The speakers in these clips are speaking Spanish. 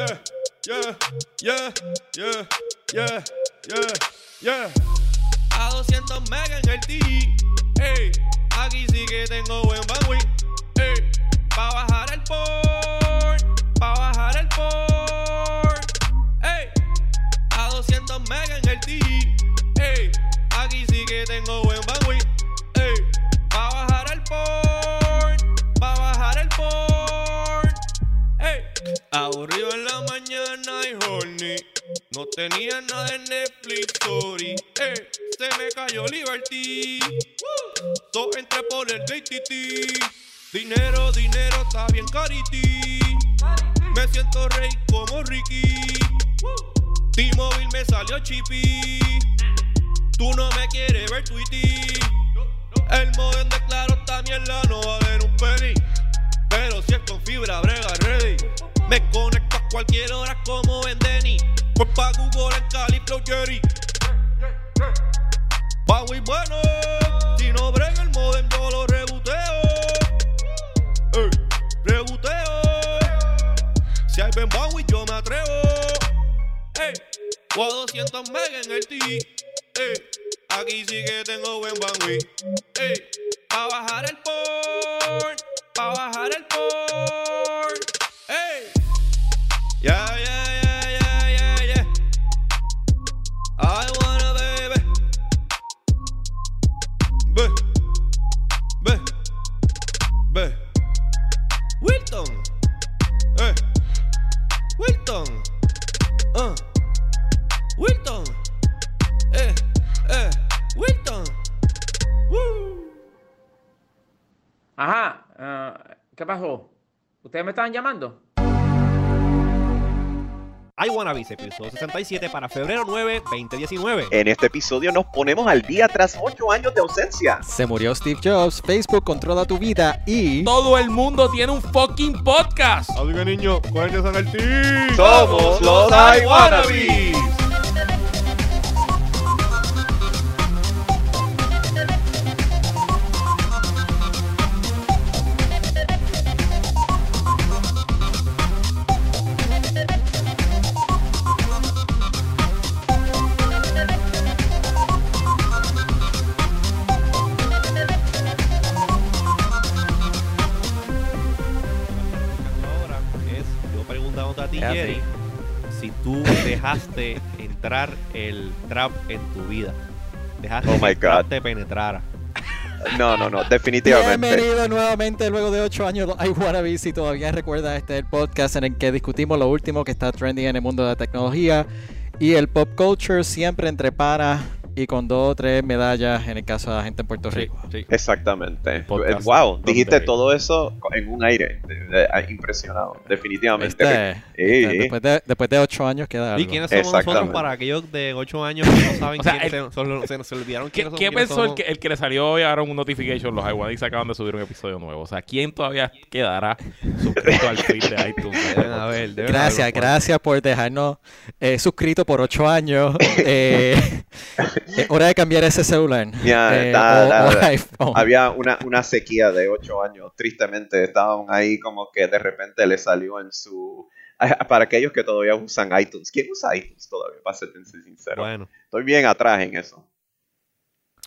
yeah, yeah, yeah, yeah, yeah, yeah, yeah. A 200 megas en el T. Ey, aquí sí que tengo buen bandwidth. Ey, pa' bajar el port, pa' bajar el port. Ey, a 200 megas en el T. Ey, aquí sí que tengo buen. Tenía nada de Netflix, sorry. Ey, se me cayó Liberty. Uh, so entré por el JTT. Dinero, dinero, está bien carity. Me siento rey como Ricky. T-Mobile me salió chippy. Tú no me quieres ver Tweety. El modem de claro esta mierda no un penny. Pero si es con fibra, brega ready. Me conecto a cualquier hora como en Denny. Pues pa' Google en Cali, Jerry. Pa' muy bueno. Si no brega el modem, yo lo rebuteo. Ey, rebuteo. Si hay Ben Bowie, yo me atrevo. Ey, o a 200 megas en el T. Ey, aquí sí que tengo buen bandwidth. Ey, me estaban llamando? I Wanna Be, episodio 67 para febrero 9, 2019. En este episodio nos ponemos al día tras 8 años de ausencia. Se murió Steve Jobs, Facebook controla tu vida y... Todo el mundo tiene un fucking podcast. Así que niño, cogen de San Martín. Somos los I Wannabes. Ahora dejaste entrar el trap en tu vida. Dejaste Oh my que el trap God. te penetrara. No, no, no, definitivamente. Bienvenido nuevamente luego de 8 años I Wanna Be. Si todavía recuerda, este es el podcast en el que discutimos lo último que está trending en el mundo de la tecnología y el pop culture, siempre entre panas y con dos o tres medallas en el caso de la gente en Puerto Rico. sí. Exactamente. Podcast wow, dijiste todo eso en un aire. De- Impresionado, definitivamente. Este, sí. Después, de, después de 8 años queda ¿Y quiénes somos nosotros Exactamente. para aquellos de 8 años que no saben O sea, quiénes el- se, son- se, se olvidaron ¿Qué, quiénes son- qué quiénes pensó el que, el que le salió hoy ahora un notification? Los iWannabes acaban de subir un episodio nuevo. O sea, ¿quién todavía quedará suscrito al feed de iTunes? Deben haber, deben Gracias, haber gracias por dejarnos eh, suscrito por 8 años. Eh, es hora de cambiar ese celular. Ya, Eh, da- o- da- o da. iPhone. Había una, una sequía de 8 años. Tristemente, estaban ahí como que de repente le salió en su. Para aquellos que todavía usan iTunes. ¿Quién usa iTunes todavía? Para ser sincero. Bueno, Estoy bien atrás en eso.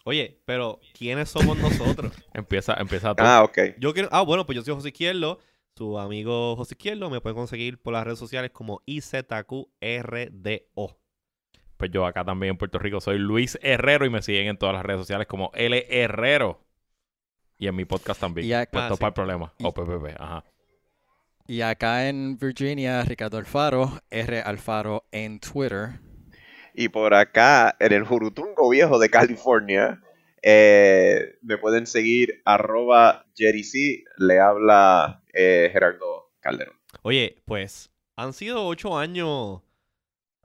oye, pero ¿quiénes somos nosotros? Empieza, empieza tú. Ah, ok. Yo quiero, ah, bueno, pues yo soy José Izquierdo, su amigo José Izquierdo, me pueden conseguir por las redes sociales como IZQRDO. Pues yo acá también en Puerto Rico soy Luis Herrero y me siguen en todas las redes sociales como L Herrero. Y en mi podcast también. Y acá- Puesto Ah, sí. para el problema. Y- O PPP, ajá. Y acá en Virginia, Ricardo Alfaro, R Alfaro en Twitter. Y por acá, en el Jurutungo Viejo de California, eh, me pueden seguir arroba Jerry C. Le habla eh, Gerardo Calderón. Oye, pues han sido ocho años,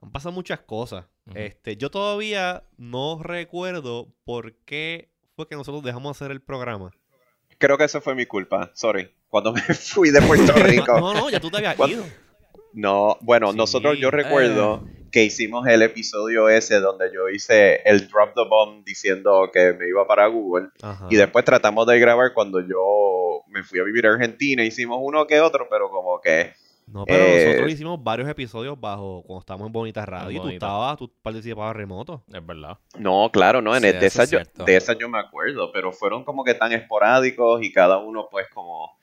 han pasado muchas cosas. Este, yo todavía no recuerdo por qué fue que nosotros dejamos hacer el programa. Creo que eso fue mi culpa, sorry. Cuando me fui de Puerto Rico. No, no, ya tú te habías ido. No, bueno, Sí. nosotros yo recuerdo que hicimos el episodio ese donde yo hice el drop the bomb diciendo que me iba para Google Ajá. y después tratamos de grabar cuando yo me fui a vivir a Argentina, hicimos uno que otro, pero como que No, pero Eh, nosotros hicimos varios episodios bajo cuando estábamos en Bonita Radio y tú estabas, tú participabas remoto. Es verdad. No, claro, no, en Sí, el- de, eso esas es yo, de esas yo me acuerdo, pero fueron como que tan esporádicos y cada uno pues como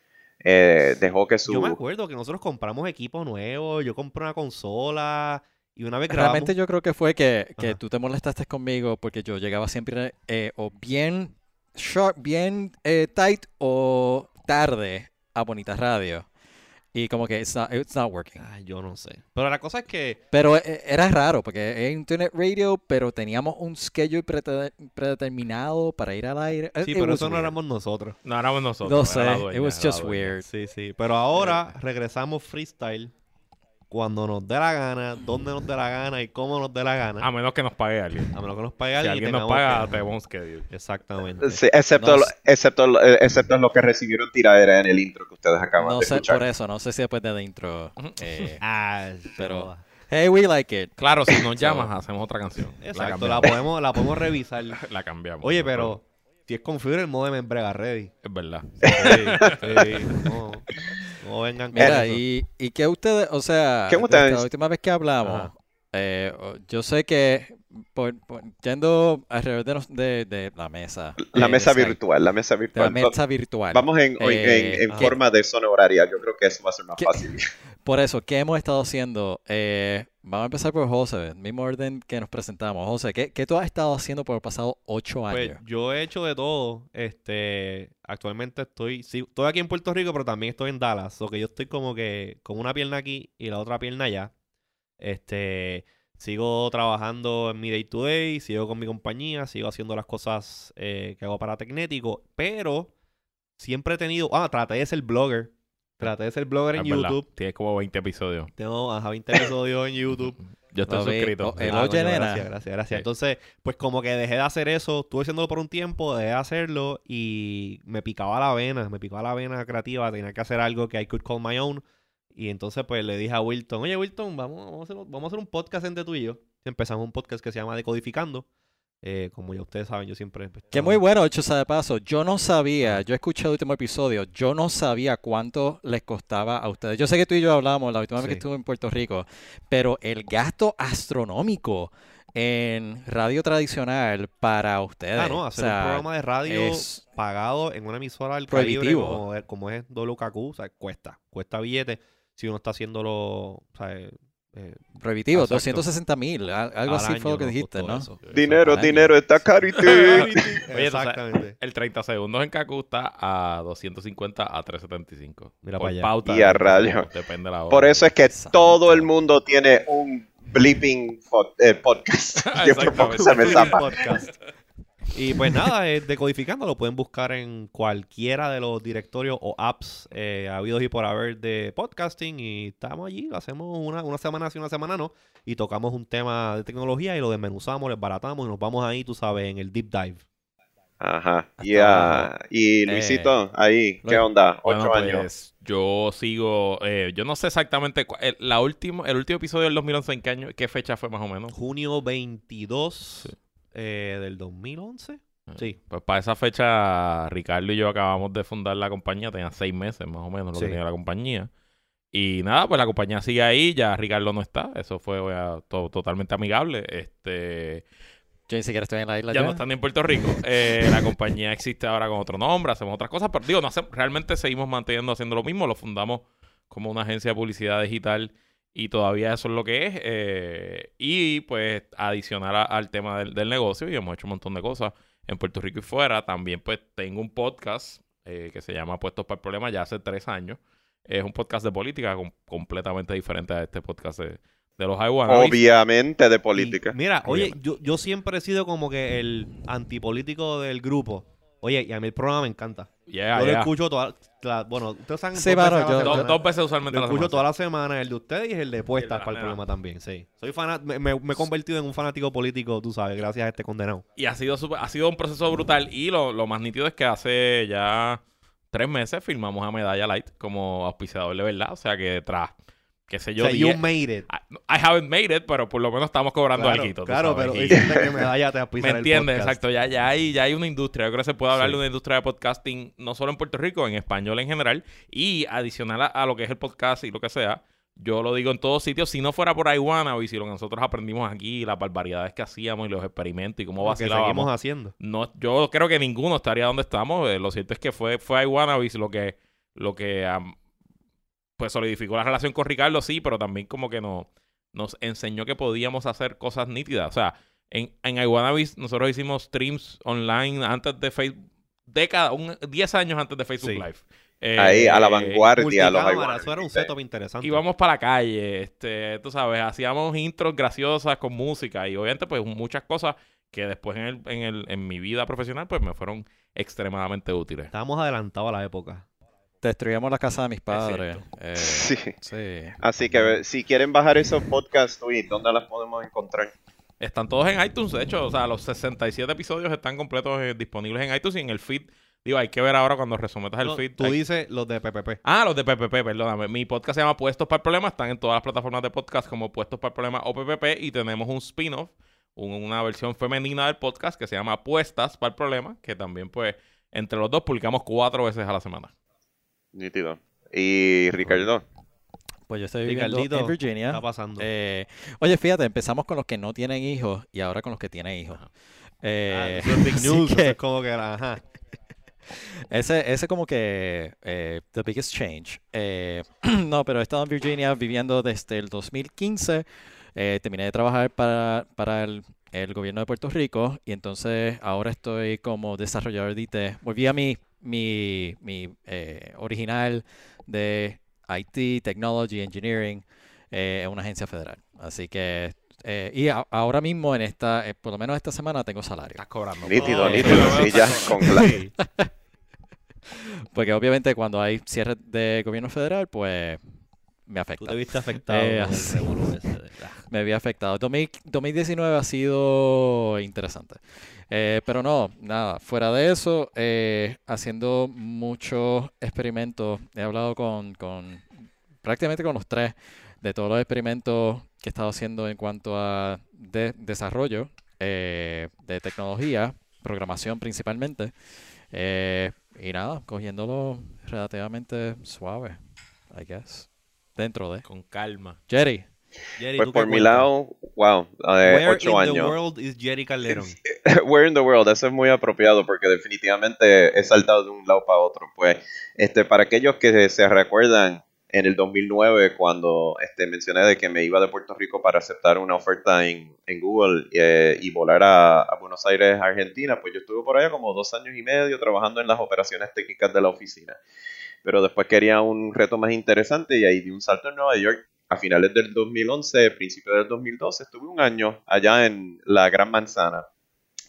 eh, dejó que su... Yo me acuerdo que nosotros compramos equipo nuevo, yo compré una consola y una vez grabamos... Realmente yo creo que fue que, que tú te molestaste conmigo porque yo llegaba siempre eh, o bien short, bien eh, tight o tarde a Bonita Radio. Y como que it's not, it's not working. Ay, yo no sé. Pero la cosa es que Pero eh, era raro porque es internet radio, pero teníamos un schedule predeterminado para ir al aire. sí, It pero eso no weird. éramos nosotros. No éramos nosotros. No sé, dueña, it was just weird. Sí, sí. Pero ahora regresamos freestyle cuando nos dé la gana, donde nos dé la gana y cómo nos dé la gana. A menos que nos pague alguien. A menos que nos pague Si alguien. y alguien nos paga, que- tenemos schedule. Exactamente. Sí, excepto, No excepto, lo- eh, excepto los que recibieron tiradera en el intro que ustedes acaban No de sé, escuchar. por eso, no sé si después de la intro. eh, Ah, pero- hey, we like it. Claro, si nos So- llamas, hacemos otra canción. Exacto, la podemos, la podemos revisar. La cambiamos. Oye, pero si es con el modem en brega ready. Es verdad. Sí, sí. No, no vengan con Mira, eso. y, y que ustedes, o sea, ¿Qué desde ustedes- la última vez que hablamos, eh, yo sé que por, por- yendo alrededor de, nos- de, de la mesa, La eh, mesa virtual, la mesa de la virtual. Va- mesa virtual. Vamos en, Eh, en, en ajá. forma de zona horaria. Yo creo que eso va a ser más ¿Qué- fácil. Por eso, ¿qué hemos estado haciendo? Eh, vamos a empezar por José, mismo orden que nos presentamos. José, ¿qué, qué tú has estado haciendo por los pasados ocho Pues años? yo he hecho de todo. Este, actualmente estoy, sí, estoy aquí en Puerto Rico, pero también estoy en Dallas. O que yo estoy como que con una pierna aquí y la otra pierna allá. Este, sigo trabajando en mi day to day, sigo con mi compañía, sigo haciendo las cosas eh, que hago para Tecnético, pero siempre he tenido, ah, traté de ser blogger. Traté de ser blogger en Es verdad. YouTube. Tienes como 20 episodios. Tengo ajá, 20 episodios en YouTube. Yo estoy Papi, suscrito. o- el Ah, coño. Gracias, gracias, gracias. Sí. Entonces, pues como que dejé de hacer eso, estuve haciéndolo por un tiempo, dejé de hacerlo y me picaba la vena, me picaba la vena creativa, tenía que hacer algo que I could call my own. Y entonces pues le dije a Wilton, oye Wilton, vamos, vamos, a, hacer, vamos a hacer un podcast entre tú y yo. Empezamos un podcast que se llama Decodificando. Eh, como ya ustedes saben, yo siempre... pues, Que muy bueno, hecho sea de paso. Yo no sabía, yo escuché el último episodio, yo no sabía cuánto les costaba a ustedes. Yo sé que tú y yo hablamos la última vez que estuve en Puerto Rico, pero el gasto astronómico en radio tradicional para ustedes. Ah, no, o hacer sea, un programa de radio es pagado en una emisora del prohibitivo. calibre como, es- como es WKQ, o sea, cuesta, cuesta billete si uno está haciéndolo, o sea, eh, prohibitivo, Exacto. 260 mil, al- algo al así fue lo año que dijiste, ¿no? eso. dinero, al año. dinero, está carito. Oye, Exactamente. El 30 segundos en Kaku está a 250 a 375. Mira Por para allá. pauta. Y a rayo. Depende de la hora. Por eso es que todo el mundo tiene un bleeping fo- eh, podcast. Yo por poco Exactamente. se me zapa. Podcast. Y pues nada, eh, decodificando lo pueden buscar en cualquiera de los directorios o apps eh, habidos y por haber de podcasting. Y estamos allí, lo hacemos una, una semana sí, una semana no. Y tocamos un tema de tecnología y lo desmenuzamos, lo desbaratamos y nos vamos ahí, tú sabes, en el deep dive. Ajá. Y, ah, y Luisito, ahí, ¿qué onda? Bueno, Ocho pues, años. yo sigo, eh, yo no sé exactamente, el, la último, el último episodio del 2011, ¿en qué año, qué fecha fue más o menos? Junio 22 eh, del 2011. Sí. Pues para esa fecha, Ricardo y yo acabamos de fundar la compañía, tenía seis meses más o menos lo Sí. que tenía la compañía. Y nada, pues la compañía sigue ahí, ya Ricardo no está, eso fue to- totalmente amigable. Este, Yo ni siquiera estoy en la isla ya ya. no están ni en Puerto Rico. Eh, la compañía existe ahora con otro nombre, hacemos otras cosas, pero digo, no hace- realmente seguimos manteniendo haciendo lo mismo, lo fundamos como una agencia de publicidad digital y todavía eso es lo que es. eh, y pues adicional a- al tema del, del negocio, y hemos hecho un montón de cosas en Puerto Rico y fuera, también pues tengo un podcast eh, que se llama Puestos para el Problema ya hace tres años. Es un podcast de política com- completamente diferente a este podcast de, de los Highway. Obviamente de política. Y mira, oye, yo, yo siempre he sido como que el antipolítico del grupo. Oye, y a mí el programa me encanta. Yeah, yo lo yeah. escucho toda bueno, ustedes saben Sí, dos veces a la yo- semana. Dos, dos veces usualmente Lo la escucho semana. toda la semana, el de ustedes y el de puestas para el nena. programa también, sí. Soy fanat me, me- me he convertido en un fanático político, tú sabes, gracias a este condenado. Y ha sido, ha sido un proceso brutal. Y lo, lo más nítido es que hace ya tres meses firmamos a Medalla Light como auspiciador de verdad. O sea que tras, qué sé yo, o sea, you made it. I, I haven't made it, pero por lo menos estamos cobrando Claro, algo. claro pero Y- que medalla te ¿Me auspiciara el entiendes? Exacto. Ya, ya, hay, ya hay una industria. Yo creo que se puede hablar Sí. de una industria de podcasting no solo en Puerto Rico, en español en general. Y adicional a, a lo que es el podcast y lo que sea, yo lo digo en todos sitios, si no fuera por Iwana y si lo que nosotros aprendimos aquí, las barbaridades que hacíamos y los experimentos y cómo Lo que seguimos vacilábamos, haciendo. no, yo creo que ninguno estaría donde estamos. Eh, lo cierto es que fue, fue Iwanabis lo que, lo que am, pues solidificó la relación con Ricardo, sí, pero también como que no, nos enseñó que podíamos hacer cosas nítidas. O sea, en, en Iwanabis nosotros hicimos streams online antes de Facebook, década, un, 10 años antes de Facebook Sí. Live. Eh, Ahí, a la vanguardia, los Multicámara, Iwanabis, eso era un setup interesante. Íbamos para la calle, este, tú sabes, hacíamos intros graciosas con música y obviamente pues muchas cosas que después en, el, en, el, en mi vida profesional pues me fueron extremadamente útiles. Estábamos adelantados a la época. Destruíamos la casa de mis padres. eh, Sí. sí. Así que si quieren bajar esos podcasts, tweet, ¿dónde las podemos encontrar? Están todos en iTunes, de hecho, o sea, los 67 episodios están completos eh, disponibles en iTunes y en el feed. Digo, hay que ver ahora cuando resometas el No, feed. tú hay- dices los de PPP. Ah, los de PPP, perdóname. Mi podcast se llama Puestos para el Problema. Están en todas las plataformas de podcast como Puestos para el Problema o PPP. Y tenemos un spin-off, un- una versión femenina del podcast que se llama Puestas para el Problema. Que también, pues, entre los dos publicamos cuatro veces a la semana. Nítido. Y Ricardo, Pues yo estoy viviendo Ricardito, en Virginia. está pasando? Eh, oye, fíjate, empezamos con los que no tienen hijos y ahora con los que tienen hijos. Ah, Eh, eso es big news. que es como que era, ajá. ese, ese como que eh, the biggest change. Eh, no, pero he estado en Virginia viviendo desde el 2015. Eh, terminé de trabajar para, para el, el gobierno de Puerto Rico y entonces ahora estoy como desarrollador de IT. Volví a mi, mi, mi eh, original de IT, Technology, Engineering, eh, en una agencia federal. Así que, eh, y a- ahora mismo en esta, eh, por lo menos esta semana tengo salario. Estás cobrando. nítido, Oh, nítido. Sí, ya, con Sí. Porque obviamente cuando hay cierre de gobierno federal, pues me Tú afecta. te viste afectado Eh, así. Me había afectado. 2000 2019 ha sido interesante. Eh, pero no, nada. Fuera de eso, eh, haciendo muchos experimentos. He hablado con, con prácticamente con los tres de todos los experimentos que he estado haciendo en cuanto a de- desarrollo eh, de tecnología, programación principalmente. Eh, y nada, cogiéndolo relativamente suave, I guess. Dentro de. Con calma. Jerry. Jerry, Pues ¿tú qué por mi lado, wow, eh, Where ocho in the world is Jerry Calderón? Where in the world, eso es muy apropiado porque definitivamente he saltado de un lado para otro. Pues, este, para aquellos que se recuerdan en el 2009 cuando este, mencioné de que me iba de Puerto Rico para aceptar una oferta en, en Google eh, y volar a, a Buenos Aires, Argentina, pues yo estuve por allá como dos años y medio trabajando en las operaciones técnicas de la oficina. Pero después quería un reto más interesante y ahí di un salto en Nueva York. A finales del 2011, principios del 2012, estuve un año allá en la Gran Manzana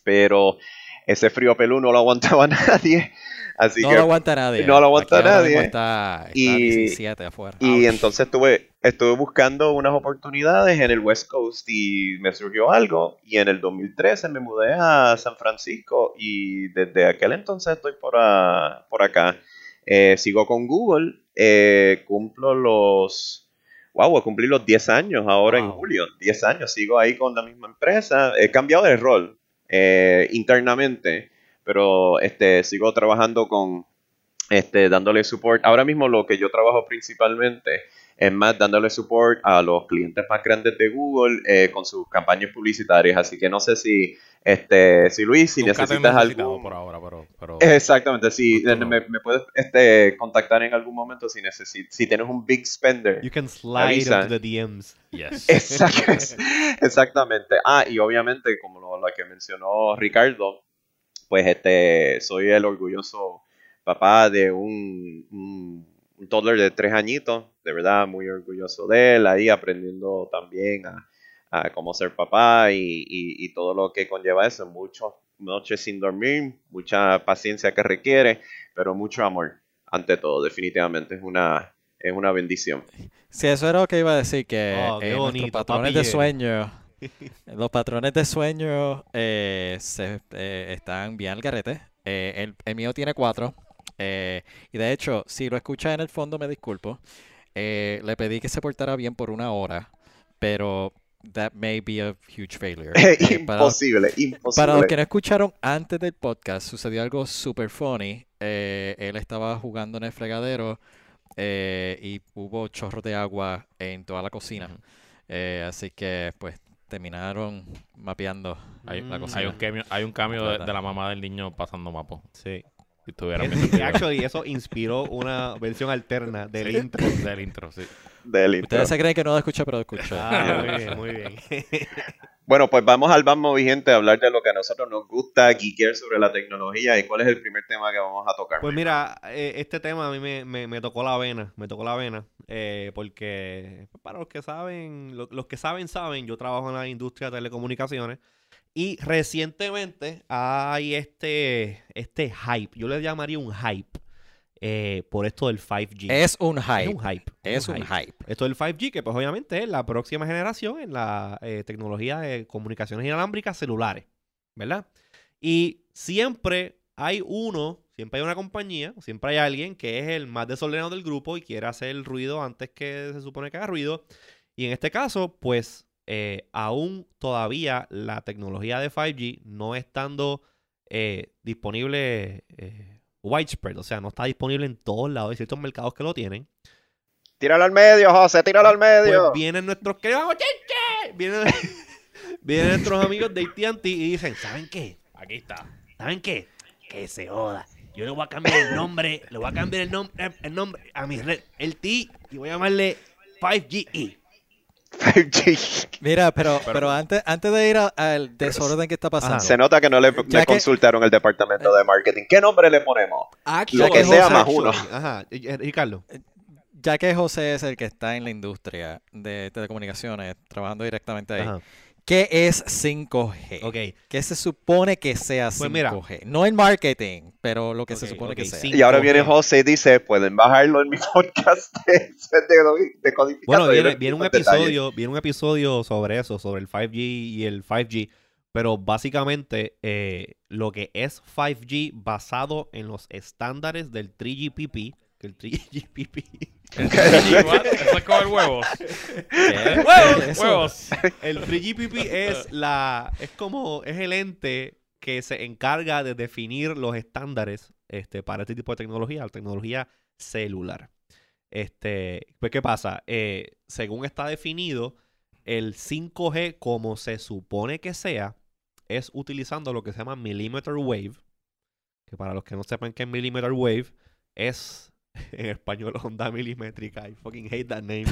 pero ese frío pelú no lo aguantaba nadie. Así no que, lo aguanta nadie. no lo aguanta Aquí nadie. Está, está Y- 17 afuera. y entonces estuve, estuve buscando unas oportunidades en el West Coast y me surgió algo. Y en el 2013 me mudé a San Francisco y desde aquel entonces estoy por, a- por acá. Eh, sigo con Google, eh, cumplo los... Wow, voy a cumplir los 10 años ahora en julio. 10 años, sigo ahí con la misma empresa. He cambiado de rol eh, internamente, pero este, sigo trabajando con, este, dándole support. Ahora mismo lo que yo trabajo principalmente es más dándole support a los clientes más grandes de Google eh, con sus campañas publicitarias. Así que no sé si, este, si Luis, si Nunca necesitas algún... por ahora, pero... pero... Exactamente, si no. me, me puedes este, contactar en algún momento si necesitas, si tienes un big spender. You can slide Avisa. into the DMs. Yes. Exact- exactamente. Ah, y obviamente, como lo, lo que mencionó Ricardo, pues este, soy el orgulloso papá de un, un, un toddler de tres añitos, de verdad, muy orgulloso de él, ahí aprendiendo también a, a cómo ser papá y, y- y todo lo que conlleva eso, muchas noches sin dormir, mucha paciencia que requiere, pero mucho amor, ante todo, definitivamente, es una, es una bendición. Sí, eso era lo que iba a decir, que Oh, eh, bonito, patrones papi de Jerry. sueño, los patrones de sueño eh, se, eh, están bien al garete. Eh, el, el mío tiene cuatro. eh, y de hecho, si lo escucha en el fondo, me disculpo. Eh, le pedí que se portara bien por una hora, pero that may be a huge failure. Eh, para los- imposible, imposible. Para los que no escucharon antes del podcast, sucedió algo super funny. Eh, él estaba jugando en el fregadero eh, y hubo chorros de agua en toda la cocina. Eh, así que pues terminaron mapeando Hay, la Mm. cocina. hay un cambio, hay un cambio de, de la mamá del niño pasando mapo. Sí. Si estuvieran Es- viendo el video actually, eso inspiró una versión alterna del Sí. intro. del intro, sí. Del intro. Ustedes se creen que no lo escuché, pero lo escuché. Ah, muy bien, muy bien. Bueno, pues vamos al Bambo Vigente a hablar de lo que a nosotros nos gusta, geekear sobre la tecnología y cuál es el primer tema que vamos a tocar. Pues mira, eh, este tema a mí me, me- me tocó la vena, me tocó la vena, eh, porque para los que saben, lo- los que saben, saben, yo trabajo en la industria de telecomunicaciones y recientemente hay este, este hype, yo le llamaría un hype, eh, por esto del 5G. Es un Es hype. un hype. Es un hype. Esto del 5G, que pues obviamente es la próxima generación en la eh, tecnología de comunicaciones inalámbricas celulares, ¿verdad? Y siempre hay uno, siempre hay una compañía, siempre hay alguien que es el más desordenado del grupo y quiere hacer el ruido antes que se supone que haga ruido. Y en este caso, pues eh, aún todavía la tecnología de 5G no estando eh, disponible eh, widespread, o sea, no está disponible en todos lados, hay ciertos mercados que lo tienen. Tíralo al medio, José, tíralo al medio. Pues vienen nuestros queridos vienen, vienen nuestros amigos de AT&T y dicen, ¿saben qué? Aquí está. ¿Saben qué? Que se joda. Yo le voy a cambiar el nombre, le voy a cambiar el nombre, el nombre a mi red, el T, y voy a llamarle 5GE. 5G. Mira, pero, pero antes, antes de ir al desorden que está pasando, Se nota que no le, Ya le que- consultaron el departamento de marketing. ¿Qué nombre le ponemos? Actually, que sea más uno. Ajá, y- y- Ricardo. ya que José es el que está en la industria de telecomunicaciones, trabajando directamente ahí, Ajá, ¿qué es 5G? ok. ¿Qué se supone que sea 5G? Pues mira. No en marketing, pero lo que se Ok, supone ok, que sea. sí. Y ahora 5G. viene José y dice, pueden bajarlo en mi podcast de, de. Bueno, viene, viene un detalles. episodio, viene un episodio sobre eso, sobre el 5G y el 5G. Pero básicamente eh, lo que es 5G basado en los estándares del 3GPP, que el 3GPP, Igual, Eso es como el huevo. ¿Qué? ¡Huevos! ¿Qué es eso? Huevos. el 3GPP es la, es como, es el ente que se encarga de definir los estándares este, para este tipo de tecnología, la tecnología celular. Este, pues, ¿qué pasa? Eh, según está definido, el 5G, como se supone que sea, es utilizando lo que se llama millimeter wave. Que para los que no sepan qué es millimeter wave, es en español onda milimétrica. I fucking hate that name.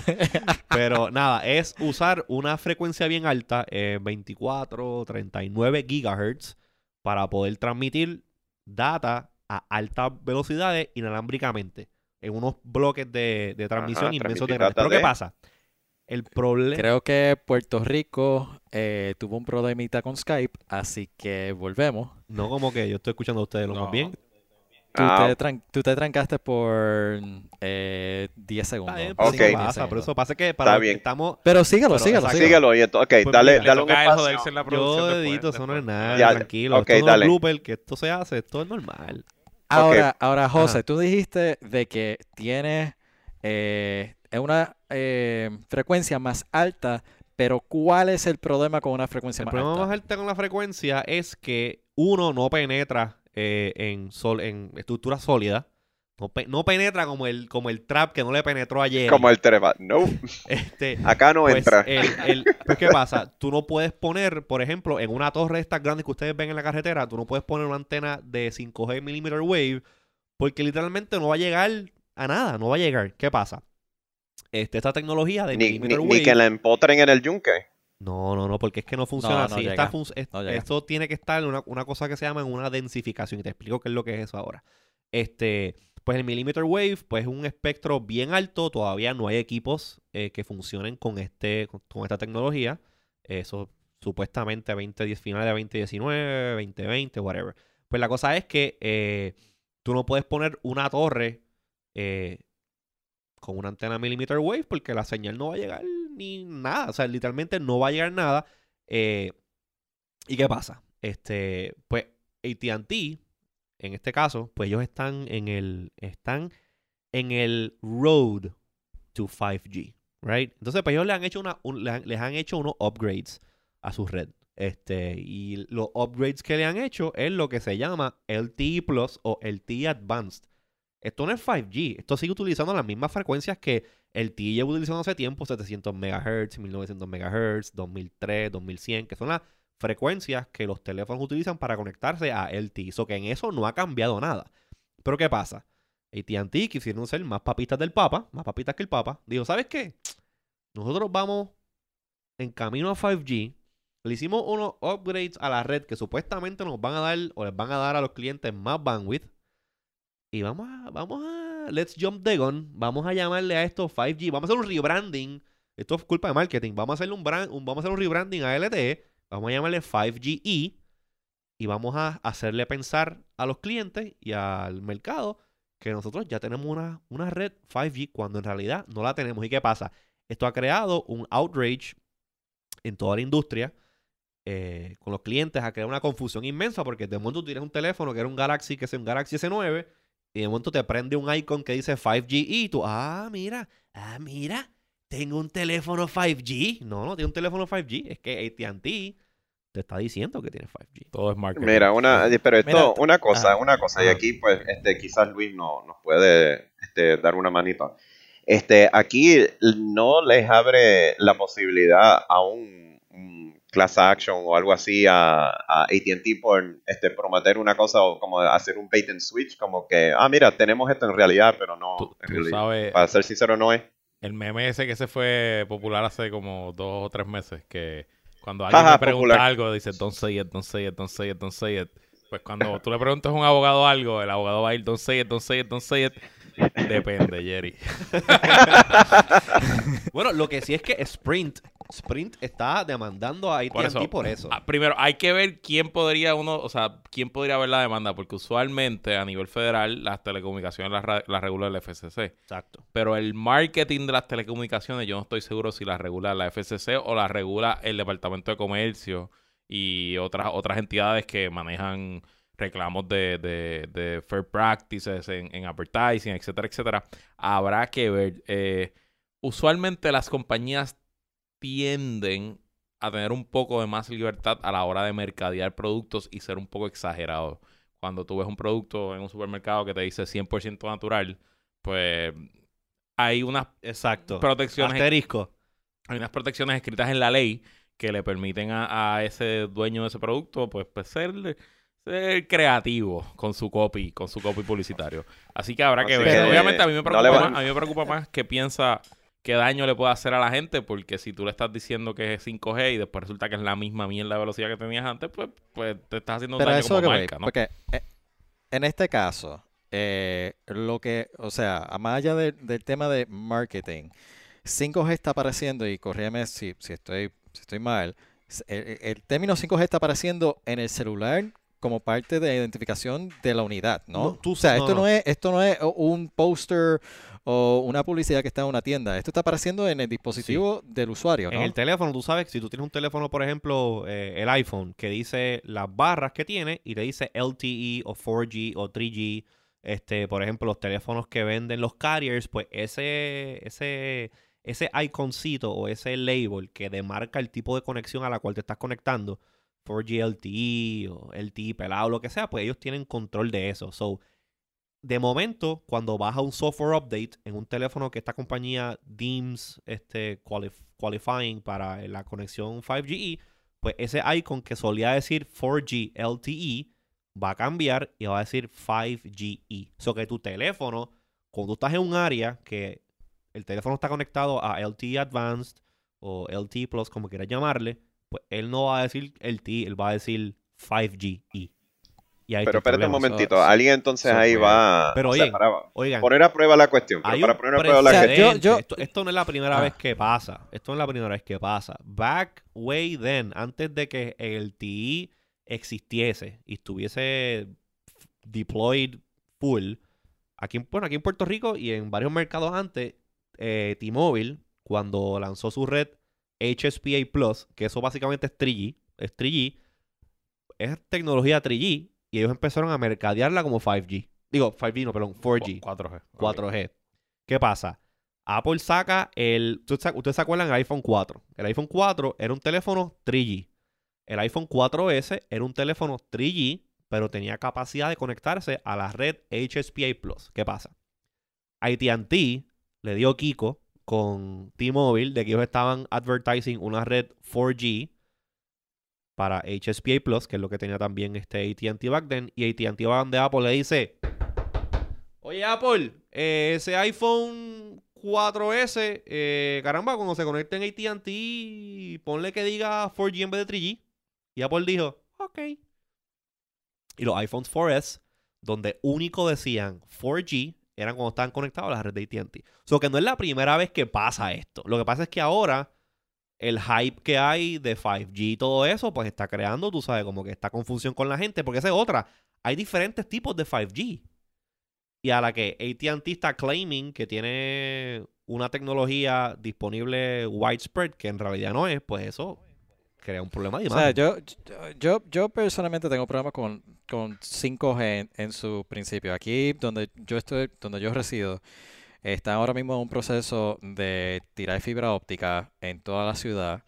Pero nada, es usar una frecuencia bien alta, eh, 24, 39 gigahertz, para poder transmitir data a altas velocidades inalámbricamente en unos bloques de, de transmisión Ajá, inmensos de grandes. Pero ¿qué pasa? El problema... Creo que Puerto Rico eh, tuvo un problemita con Skype, así que volvemos. No como que yo estoy escuchando a ustedes lo No. más bien. Tú, Ah, te, tran- tú te trancaste por eh, 10 segundos. Está bien, Ok. pasa, pero eso pasa que para Está que estamos... Pero síguelo, Pero, síguelo, síguelo. síguelo. Y esto, ok, Pues dale, dale un espacio. la Yo edito, eso no es nada, Ya, tranquilo. ok, esto no es dale. blooper, que esto se hace, esto es normal. Ahora, ahora José, Ajá. tú dijiste de que tienes eh, una eh, frecuencia más alta, pero ¿cuál es el problema con una frecuencia El más problema alta? más alto con la frecuencia es que uno no penetra eh, en, sol, en estructura sólida. No, pe- no penetra como el, como el trap que no le penetró ayer. Como el teléfono. No, Este, acá no pues, entra. el- el- pues, ¿qué pasa? Tú no puedes poner, por ejemplo, en una torre de estas grandes que ustedes ven en la carretera, tú no puedes poner una antena de 5G millimeter wave porque literalmente no va a llegar a nada, no va a llegar. ¿Qué pasa? Este, esta tecnología de Ni, ni, millimeter ni wave... que la empotren en el yunque. No, no, no, porque es que no funciona No, no así. Esta fun- No esto tiene que estar en una, una cosa que se llama una densificación. Y te explico qué es lo que es eso ahora. Este, pues el millimeter wave, pues es un espectro bien alto. Todavía no hay equipos eh, que funcionen con este, con, con esta tecnología. Eso supuestamente 2010, finales de 2019, 2020, whatever. Pues la cosa es que eh, tú no puedes poner una torre eh, con una antena millimeter wave porque la señal no va a llegar ni nada. O sea, literalmente no va a llegar nada. Eh, ¿Y qué pasa? Este, pues AT&T, en este caso, pues ellos están en el, están en el road to 5G, right? Entonces, pues ellos le han hecho una, un- le han- les han hecho unos upgrades a su red. Este, y los upgrades que le han hecho es lo que se llama LTE Plus o LTE Advanced. Esto no es 5G. Esto sigue utilizando las mismas frecuencias que el TE lleva utilizando hace tiempo, 700 MHz, 1900 MHz, 2003, 2100, que son las frecuencias que los teléfonos utilizan para conectarse a LTE. So que en eso no ha cambiado nada. Pero ¿qué pasa? AT&T quisieron ser más papistas del Papa, más papistas que el Papa. Digo, ¿sabes qué? Nosotros vamos en camino a 5G. Le hicimos unos upgrades a la red que supuestamente nos van a dar o les van a dar a los clientes más bandwidth. Y vamos a, vamos a, let's jump the gun. Vamos a llamarle a esto 5G. Vamos a hacer un rebranding. Esto es culpa de marketing. Vamos a hacerle un, brand, vamos a hacer un rebranding a LTE. Vamos a llamarle 5GE. Y vamos a hacerle pensar a los clientes y al mercado que nosotros ya tenemos una, una red 5G cuando en realidad no la tenemos. ¿Y qué pasa? Esto ha creado un outrage en toda la industria eh, con los clientes, ha creado una confusión inmensa porque de momento tú tienes un teléfono que era un Galaxy, que es un Galaxy S9, y de momento te prende un icon que dice 5G y tú, ah, mira, ah, mira, tengo un teléfono 5G. No, no tiene un teléfono 5G, es que AT&T te está diciendo que tiene 5G. Todo es marketing. Mira, una, pero esto, Mira, una cosa, ah, una cosa, y aquí pues este, quizás Luis no, nos puede este, dar una manita. Este, aquí no les abre la posibilidad a un class action o algo así a, a AT&T por este, prometer una cosa o como hacer un bait and switch, como que, ah, mira, tenemos esto en realidad, pero no, Tú, en tú realidad. sabes, para ser sincero, no es. el meme ese que se fue popular hace como dos o tres meses, que cuando alguien me pregunta popular. algo, dice, don't say it, don't say it, don't say it, don't say it. Pues cuando tú le preguntas a un abogado algo, el abogado va a ir, don't say it, don't say it, don't say it. Depende, Jerry. Bueno, lo que sí es que Sprint, Sprint está demandando a Por AT&T eso. por eso. Ah, primero, hay que ver quién podría uno, o sea, quién podría ver la demanda, porque usualmente a nivel federal las telecomunicaciones las, regula el FCC. Exacto. Pero el marketing de las telecomunicaciones, yo no estoy seguro si las regula la FCC o las regula el Departamento de Comercio y otras, otras entidades que manejan reclamos de, de- de fair practices en, en advertising, etcétera, etcétera. Habrá que ver. eh, usualmente las compañías tienden a tener un poco de más libertad a la hora de mercadear productos y ser un poco exagerados. Cuando tú ves un producto en un supermercado que te dice 100% natural, pues hay unas Exacto. protecciones Asterisco. hay unas protecciones escritas en la ley que le permiten a, a ese dueño de ese producto pues, pues ser, ser creativo con su copy, con su copy publicitario. Así que habrá que Así ver. que, Obviamente a mí me preocupa más, a mí me preocupa más que piensa qué daño le puede hacer a la gente, porque si tú le estás diciendo que es 5G y después resulta que es la misma mierda de velocidad que tenías antes, pues, pues te estás haciendo un Pero daño eso como que voy, marca, ¿no? porque eh, en este caso, eh, lo que, o sea, a más allá de- del tema de marketing, 5G está apareciendo, y corrígeme si, si estoy, si estoy mal, el, el término 5G está apareciendo en el celular como parte de identificación de la unidad, ¿no? No, tú- o sea, no, esto no, no. es, esto no es un póster o una publicidad que está en una tienda, esto está apareciendo en el dispositivo del usuario, ¿no? En el teléfono, tú sabes, si tú tienes un teléfono, por ejemplo, eh, el iPhone, que dice las barras que tiene y te dice LTE o 4G o 3G, este, por ejemplo, los teléfonos que venden los carriers, pues ese, ese, ese iconcito o ese label que demarca el tipo de conexión a la cual te estás conectando, 4G LTE o LTE pelado, lo que sea, pues ellos tienen control de eso. So, de momento, cuando baja un software update en un teléfono que esta compañía deems este, qualif- qualifying para la conexión 5G, pues ese icon que solía decir 4G LTE va a cambiar y va a decir 5GE. O que tu teléfono, cuando estás en un área que el teléfono está conectado a LTE Advanced o LTE Plus, como quieras llamarle, pues él no va a decir LTE, él va a decir 5GE. Y Pero el espérate un momentito, alguien entonces ahí va Pero o sea, oye, para Oigan, poner a prueba la cuestión, pero para poner a prueba la cuestión. yo- yo- Esto, esto no es la primera Ah. vez que pasa. Esto no es la primera vez que pasa. Back way then, antes de que el TI existiese y estuviese deployed full, aquí, en- bueno, aquí en Puerto Rico y en varios mercados antes, eh, T-Mobile, cuando lanzó su red HSPA Plus, que eso básicamente es 3G, es 3G, es tecnología 3G, y ellos empezaron a mercadearla como 5G. Digo, 5G, no, perdón, 4G. 4G. ok. 4G. ¿Qué pasa? Apple saca el. ¿tú sa- Ustedes se acuerdan del iPhone 4. El iPhone 4 era un teléfono 3G. El iPhone 4S era un teléfono 3G, pero tenía capacidad de conectarse a la red HSPA Plus. ¿Qué pasa? AT&T le dio Kiko con T-Mobile de que ellos estaban advertising una red 4G para HSPA Plus, que es lo que tenía también este AT&T back then, y AT&T de Apple le dice, oye Apple, eh, ese iPhone 4S, eh, caramba, cuando se conecte en AT&T, ponle que diga 4G en vez de 3G. Y Apple dijo, ok. Y los iPhones 4S, donde único decían 4G, eran cuando estaban conectados a la red de AT&T. O sea, que no es la primera vez que pasa esto. Lo que pasa es que ahora el hype que hay de 5G y todo eso, pues está creando, tú sabes, como que esta confusión con la gente. Porque esa es otra. Hay diferentes tipos de 5G. Y a la que ATT está claiming que tiene una tecnología disponible widespread, que en realidad no es, pues eso crea un problema de O sea, yo, yo, yo personalmente tengo problemas con, con 5G en, su principio. Aquí donde yo estoy, donde yo resido, está ahora mismo en un proceso de tirar fibra óptica en toda la ciudad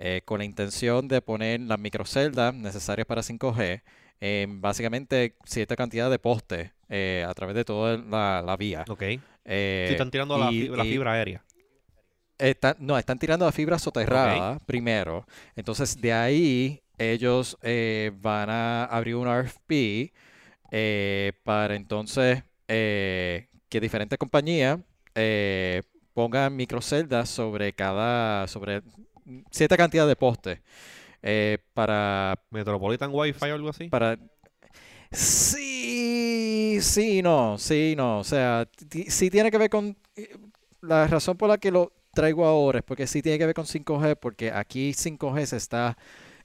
eh, con la intención de poner las microceldas necesarias para 5G en básicamente cierta cantidad de postes eh, a través de toda la, vía. Ok. Eh, están tirando la, fibra, aérea. no, están tirando la fibra soterrada primero. Entonces, de ahí ellos eh, van a abrir un RFP eh, para entonces que diferentes compañías pongan microceldas sobre cada, sobre cierta cantidad de postes. para Metropolitan Wi-Fi o algo así. Para Sí, sí, no, sí, no. O sea, sí tiene que ver con... Eh, la razón por la que lo traigo ahora es porque sí tiene que ver con 5G, porque aquí 5G se está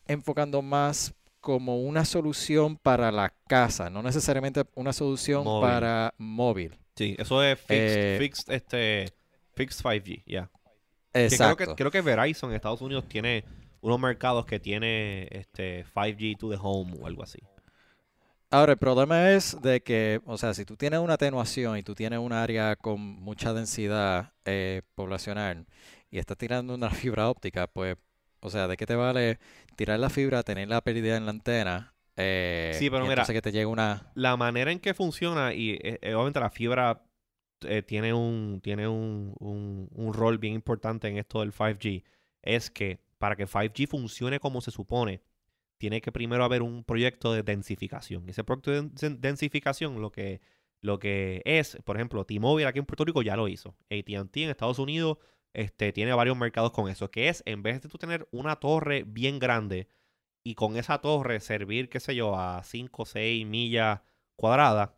enfocando más como una solución para la casa, no necesariamente una solución para móvil. Sí, eso es fixed, eh, fixed, este, fixed 5G, ya. Exacto. Creo que, creo que Verizon en Estados Unidos tiene unos mercados que tiene este 5G to the home o algo así. Ahora, el problema es de que, o sea, si tú tienes una atenuación y tú tienes un área con mucha densidad eh, poblacional y estás tirando una fibra óptica, pues, o sea, ¿de qué te vale tirar la fibra, tener la pérdida en la antena? Eh, sí, pero mira, que te llegue una... La manera en que funciona, y eh, obviamente la fibra tiene, un, tiene un, un rol bien importante en esto del 5G, es que para que 5G funcione como se supone, tiene que primero haber un proyecto de densificación. Ese proyecto de densificación lo que, lo que es, por ejemplo, T-Mobile aquí en Puerto Rico ya lo hizo. ATT en Estados Unidos este, tiene varios mercados con eso, que es en vez de tú tener una torre bien grande y con esa torre servir, qué sé yo, a 5 o 6 millas cuadradas,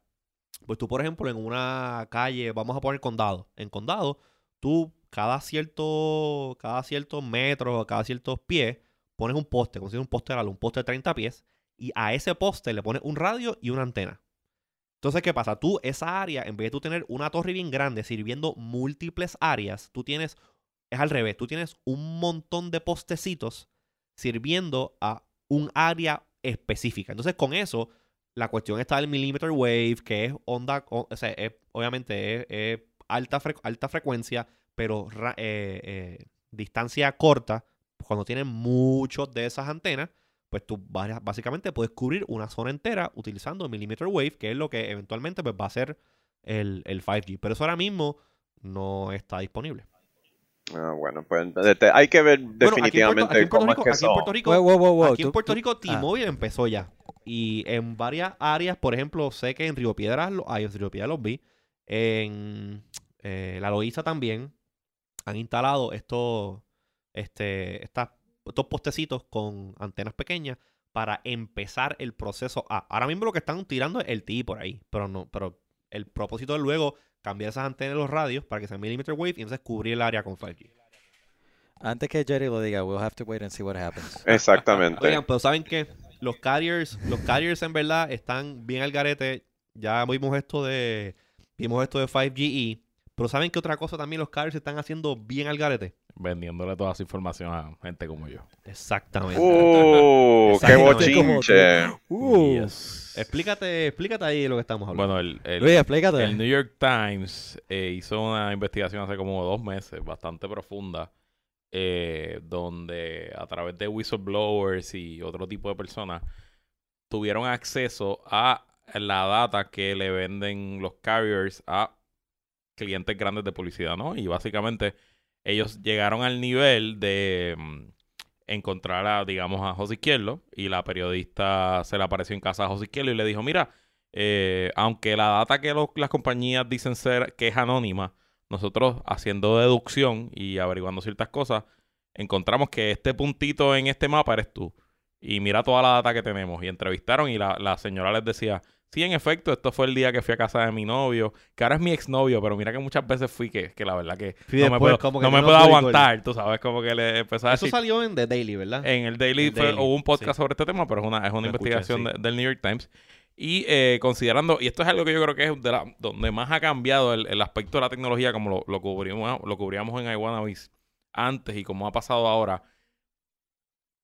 pues tú, por ejemplo, en una calle, vamos a poner condado, en condado, tú cada cierto, cada ciertos metros, cada ciertos pies, pones un poste, consigues un poste un poste de 30 pies, y a ese poste le pones un radio y una antena. Entonces, ¿qué pasa? Tú, esa área, en vez de tú tener una torre bien grande sirviendo múltiples áreas, tú tienes, es al revés, tú tienes un montón de postecitos sirviendo a un área específica. Entonces, con eso, la cuestión está del millimeter wave, que es onda, o sea, es, obviamente es, alta, alta frecuencia, pero eh, eh, distancia corta cuando tienes muchos de esas antenas, pues tú básicamente puedes cubrir una zona entera utilizando millimeter wave, que es lo que eventualmente pues, va a ser el, 5G. Pero eso ahora mismo no está disponible. Ah, bueno, pues hay que ver definitivamente cómo es que aquí en Puerto Rico, aquí en Puerto Rico T-Mobile empezó ya. Y en varias áreas, por ejemplo, sé que en Río Piedras, hay en Río Piedras los vi. En eh, La Loíza también han instalado estos este, estos postecitos con antenas pequeñas para empezar el proceso A. Ahora mismo lo que están tirando es el TI por ahí, pero no, pero el propósito es luego cambiar esas antenas de los radios para que sean millimeter wave y entonces cubrir el área con 5G. Antes que Jerry lo diga, we'll have to wait and see what happens. Exactamente. Oigan, pero saben que los carriers, los carriers en verdad están bien al garete. Ya vimos esto de vimos esto de 5GE, pero saben que otra cosa también los carriers están haciendo bien al garete vendiéndole toda esa información a gente como yo. Exactamente. ¡Uh! ¡Qué bochinche! Uh. Explícate, explícate ahí lo que estamos hablando. Bueno, el, el, explícate. el New York Times eh, hizo una investigación hace como dos meses, bastante profunda, eh, donde a través de whistleblowers y otro tipo de personas tuvieron acceso a la data que le venden los carriers a clientes grandes de publicidad, ¿no? Y básicamente ellos llegaron al nivel de mm, encontrar a, digamos, a José Izquierdo y la periodista se le apareció en casa a José Izquierdo y le dijo, mira, eh, aunque la data que las compañías dicen ser que es anónima, nosotros haciendo deducción y averiguando ciertas cosas, encontramos que este puntito en este mapa eres tú. Y mira toda la data que tenemos. Y entrevistaron y la, la señora les decía, sí, en efecto, esto fue el día que fui a casa de mi novio, que ahora es mi exnovio, pero mira que muchas veces fui que, que la verdad que Fui no me después, puedo, como que no me no puedo aguantar, tú sabes, como que le empezó a Eso decir... salió en The Daily, ¿verdad? En el Daily, El fue- Daily, hubo un podcast sí. sobre este tema, pero es una, es una Lo escuché, investigación sí. de- del New York Times. Y eh, considerando, y esto es algo que yo creo que es de la, donde más ha cambiado el, el aspecto de la tecnología, como lo, lo, cubrimos, lo cubríamos en iWannabes antes y como ha pasado ahora.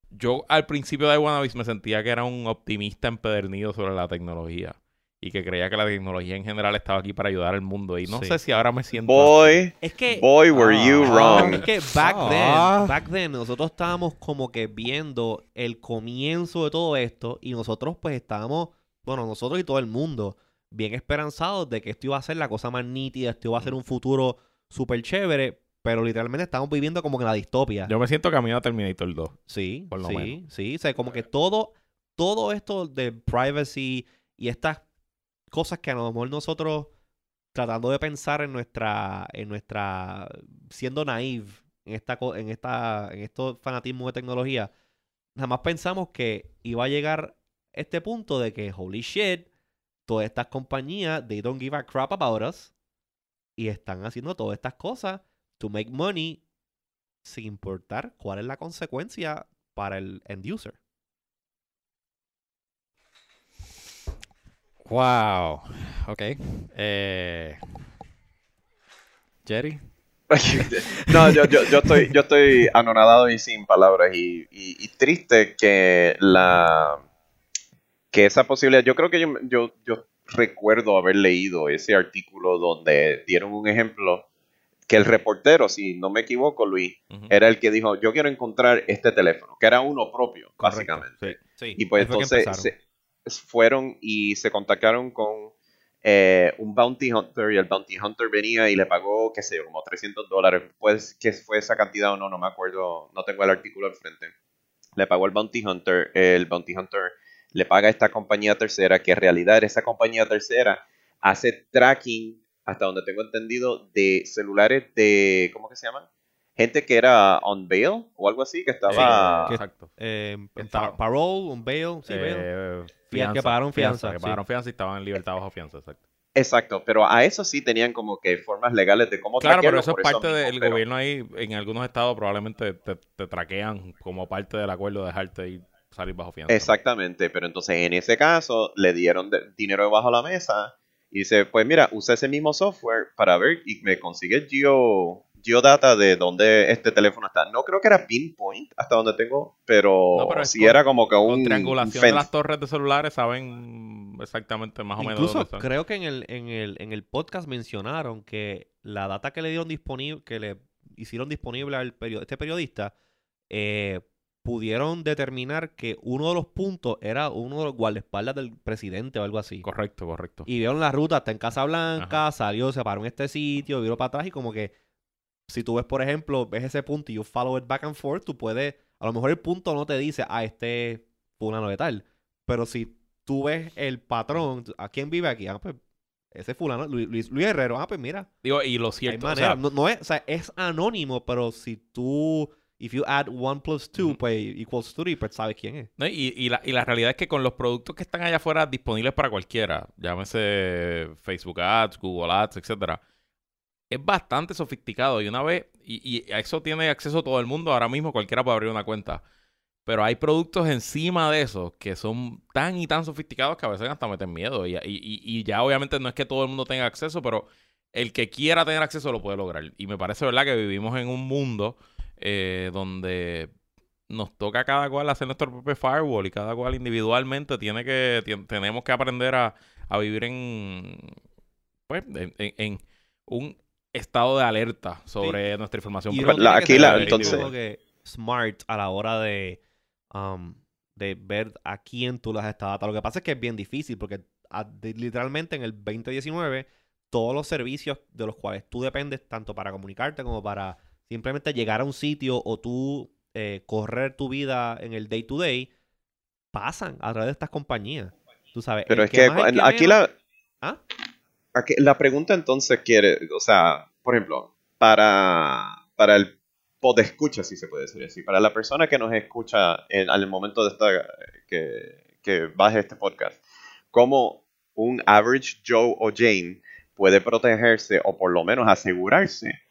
Yo al principio de iWannabes me sentía que era un optimista empedernido sobre la tecnología y que creía que la tecnología en general estaba aquí para ayudar al mundo. Y no Sí. sé si ahora me siento. Boy, Es que boy, were you Ah. wrong. Es que back Ah. then, back then, nosotros estábamos como que viendo el comienzo de todo esto y nosotros pues estábamos, bueno, nosotros y todo el mundo, bien esperanzados de que esto iba a ser la cosa más nítida, esto iba a ser un futuro súper chévere, pero literalmente estamos viviendo como que la distopia. Yo me siento camino a Terminator 2. Sí, Por lo sí, menos. sí. O sea, como que todo, todo esto de privacy y estas cosas que a lo mejor nosotros tratando de pensar en nuestra, en nuestra, siendo naive en esta, en esta, en estos fanatismos de tecnología, jamás pensamos que iba a llegar este punto de que, holy shit, todas estas compañías, they don't give a crap about us y están haciendo todas estas cosas to make money sin importar cuál es la consecuencia para el end user. Wow. Ok. Eh, Jerry. no, yo, yo, yo estoy, yo estoy anonadado y sin palabras y, y- y triste que la que esa posibilidad, yo creo que yo, yo, yo recuerdo haber leído ese artículo donde dieron un ejemplo que el reportero, si no me equivoco, Luis, era el que dijo, yo quiero encontrar este teléfono, que era uno propio, Correcto, básicamente. Sí. Y pues entonces se- fueron y se contactaron con eh, un bounty hunter y el bounty hunter venía y le pagó, qué sé yo, como 300 dólares. Pues, ¿qué fue esa cantidad o no? No me acuerdo, no tengo el artículo enfrente. Le pagó el bounty hunter, el bounty hunter le paga a esta compañía tercera, que en realidad esa compañía tercera hace tracking, hasta donde tengo entendido, de celulares de, ¿cómo que se llaman? Gente que era on bail o algo así, que estaba... que- Exacto. Eh, parole, un bail, sí, bail. Eh, Fia- que pagaron fianza, Que sí. pagaron fianza y estaban en libertad bajo fianza, exacto. Exacto, pero a eso sí tenían como que formas legales de cómo Claro, pero eso es parte mismo, del pero- gobierno ahí. En algunos estados probablemente te, te traquean como parte del acuerdo de dejarte ir, salir bajo fianza. Exactamente, pero entonces en ese caso le dieron de- dinero debajo de la mesa y dice, pues mira, usa ese mismo software para ver y me consigue geo, geodata de dónde este teléfono está. No creo que era pinpoint hasta donde tengo, pero, No, pero sí con- era como que un, Con triangulación de las torres de celulares saben exactamente más o menos Incluso dónde están. creo que en el, en, el, en el podcast mencionaron que la data que le dieron disponible, que le hicieron disponible al perio- este periodista, eh, pudieron determinar que uno de los puntos era uno de los guardaespaldas del presidente o algo así. Correcto, correcto. Y vieron la ruta hasta en Casa Blanca, salió, se paró en este sitio, viró para atrás y como que si tú ves, por ejemplo, ves ese punto y you follow it back and forth, tú puedes, a lo mejor el punto no te dice, ah, este es fulano de tal, pero si tú ves el patrón, ¿a quién vive aquí? Ah, pues ese fulano, Luis, Luis, Herrero, ah, pues mira, Digo, y lo hay cierto, o sea, no, no es, o sea, es anónimo, pero si tú, if you add one plus two, pues equals three, pues sabes quién es. ¿no? y, y la, y la realidad es que con los productos que están allá afuera disponibles para cualquiera, llámese Facebook Ads, Google Ads, etcétera, es bastante sofisticado. Y una vez, y, y a eso tiene acceso todo el mundo, ahora mismo cualquiera puede abrir una cuenta. Pero hay productos encima de eso que son tan y tan sofisticados que a veces hasta meten miedo. Y, y- y- ya obviamente no es que todo el mundo tenga acceso, pero el que quiera tener acceso lo puede lograr. Y me parece, ¿verdad?, que vivimos en un mundo eh, donde nos toca cada cual hacer nuestro propio firewall y cada cual individualmente tiene que tenemos que aprender a, a vivir en pues en un estado de alerta sobre nuestra información Y tiene aquí que la- entonces- que smart a la hora de, um, de ver a quién tú las estás dando. Lo que pasa es que es bien difícil porque a- de- literalmente en el 2019 todos los servicios de los cuales tú dependes tanto para comunicarte como para simplemente llegar a un sitio o tú eh, correr tu vida en el day to day pasan a través de estas compañías. Tú sabes. Pero es que el aquí menos- la, ¿Ah? Aquí la pregunta entonces quiere, o sea, por ejemplo, para, para el podescucha, si se puede decir así, para la persona que nos escucha en, al momento de esta, que, que baje este podcast, ¿cómo un average Joe o Jane puede protegerse o por lo menos asegurarse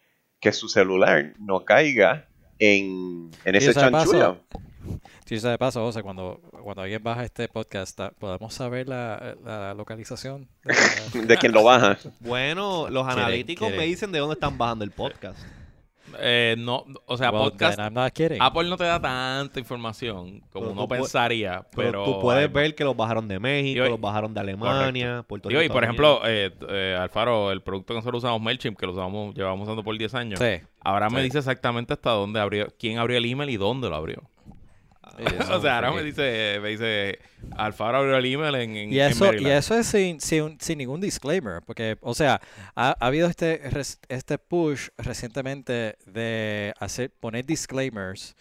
que su celular no caiga en, en ese chanchullo? Dicho sea de paso, José, cuando, cuando alguien baja este podcast, ¿podemos saber la, la localización? de la- De quien lo baja. Bueno, los Quieren, analíticos me dicen de dónde están bajando el podcast. Eh, no, o sea, Well, podcast. then I'm not kidding. Apple no te da tanta información como Pero uno pensaría, Pero, pero. tú puedes hay- ver que los bajaron de México, Digo, los bajaron de Alemania, Puerto Rico. Y por ejemplo, eh, eh, Alfaro, el producto que nosotros usamos, MailChimp, que lo usamos, llevamos usando por 10 años, Sí. ahora me dice exactamente hasta dónde abrió, quién abrió el email y dónde lo abrió. Eso o sea, ahora me dice, me dice, Alfaro abrió el email en, en, Y en eso, y eso es sin, sin, sin ningún disclaimer, porque, o sea, ha, ha habido este, este push recientemente de hacer, poner disclaimers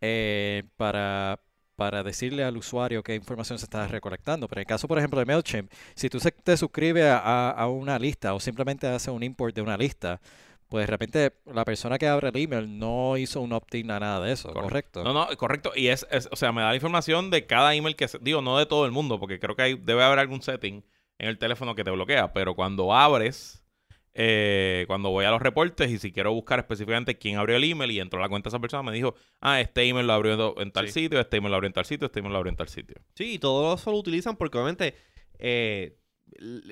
eh, para, para decirle al usuario qué información se está recolectando. Pero en el caso, por ejemplo, de MailChimp, si tú se- te suscribes a, a una lista o simplemente haces un import de una lista, pues de repente la persona que abre el email no hizo un opt-in a nada de eso, ¿correcto? No, no, correcto. Y es, es- o sea, me da la información de cada email que, se- digo, no de todo el mundo, porque creo que hay, debe haber algún setting en el teléfono que te bloquea, pero cuando abres, eh, cuando voy a los reportes y si quiero buscar específicamente quién abrió el email y entró a la cuenta de esa persona, me dijo, ah, este email lo abrió en tal Sí. sitio, este email lo abrió en tal sitio, este email lo abrió en tal sitio. Sí, y todo eso lo utilizan porque obviamente eh,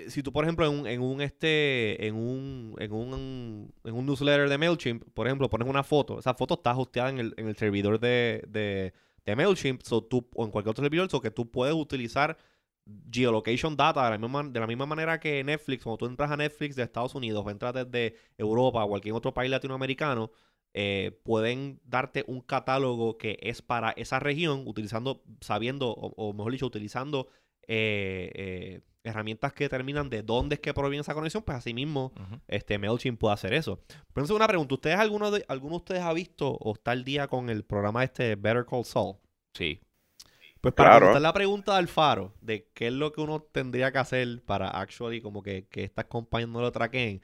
si tú por ejemplo en un, en un este en un en un en un newsletter de Mailchimp, por ejemplo, pones una foto, esa foto está hosteada en el, en el servidor de, de, de Mailchimp, so tú, o en cualquier otro servidor, so que tú puedes utilizar geolocation data de la misma, de la misma manera que Netflix, cuando tú entras a Netflix de Estados Unidos o entras desde Europa o cualquier otro país latinoamericano, eh, pueden darte un catálogo que es para esa región, utilizando, sabiendo, o, mejor dicho, utilizando eh, eh, herramientas que determinan de dónde es que proviene esa conexión, pues así mismo Ujú. este, MailChimp puede hacer eso. Pero entonces una pregunta, ¿ustedes alguno de, alguno de ustedes ha visto o está al día con el programa este Better Call Saul? Sí. Pues para Claro. contestar la pregunta de Alfaro de qué es lo que uno tendría que hacer para actually como que, que estas compañías no lo traqueen,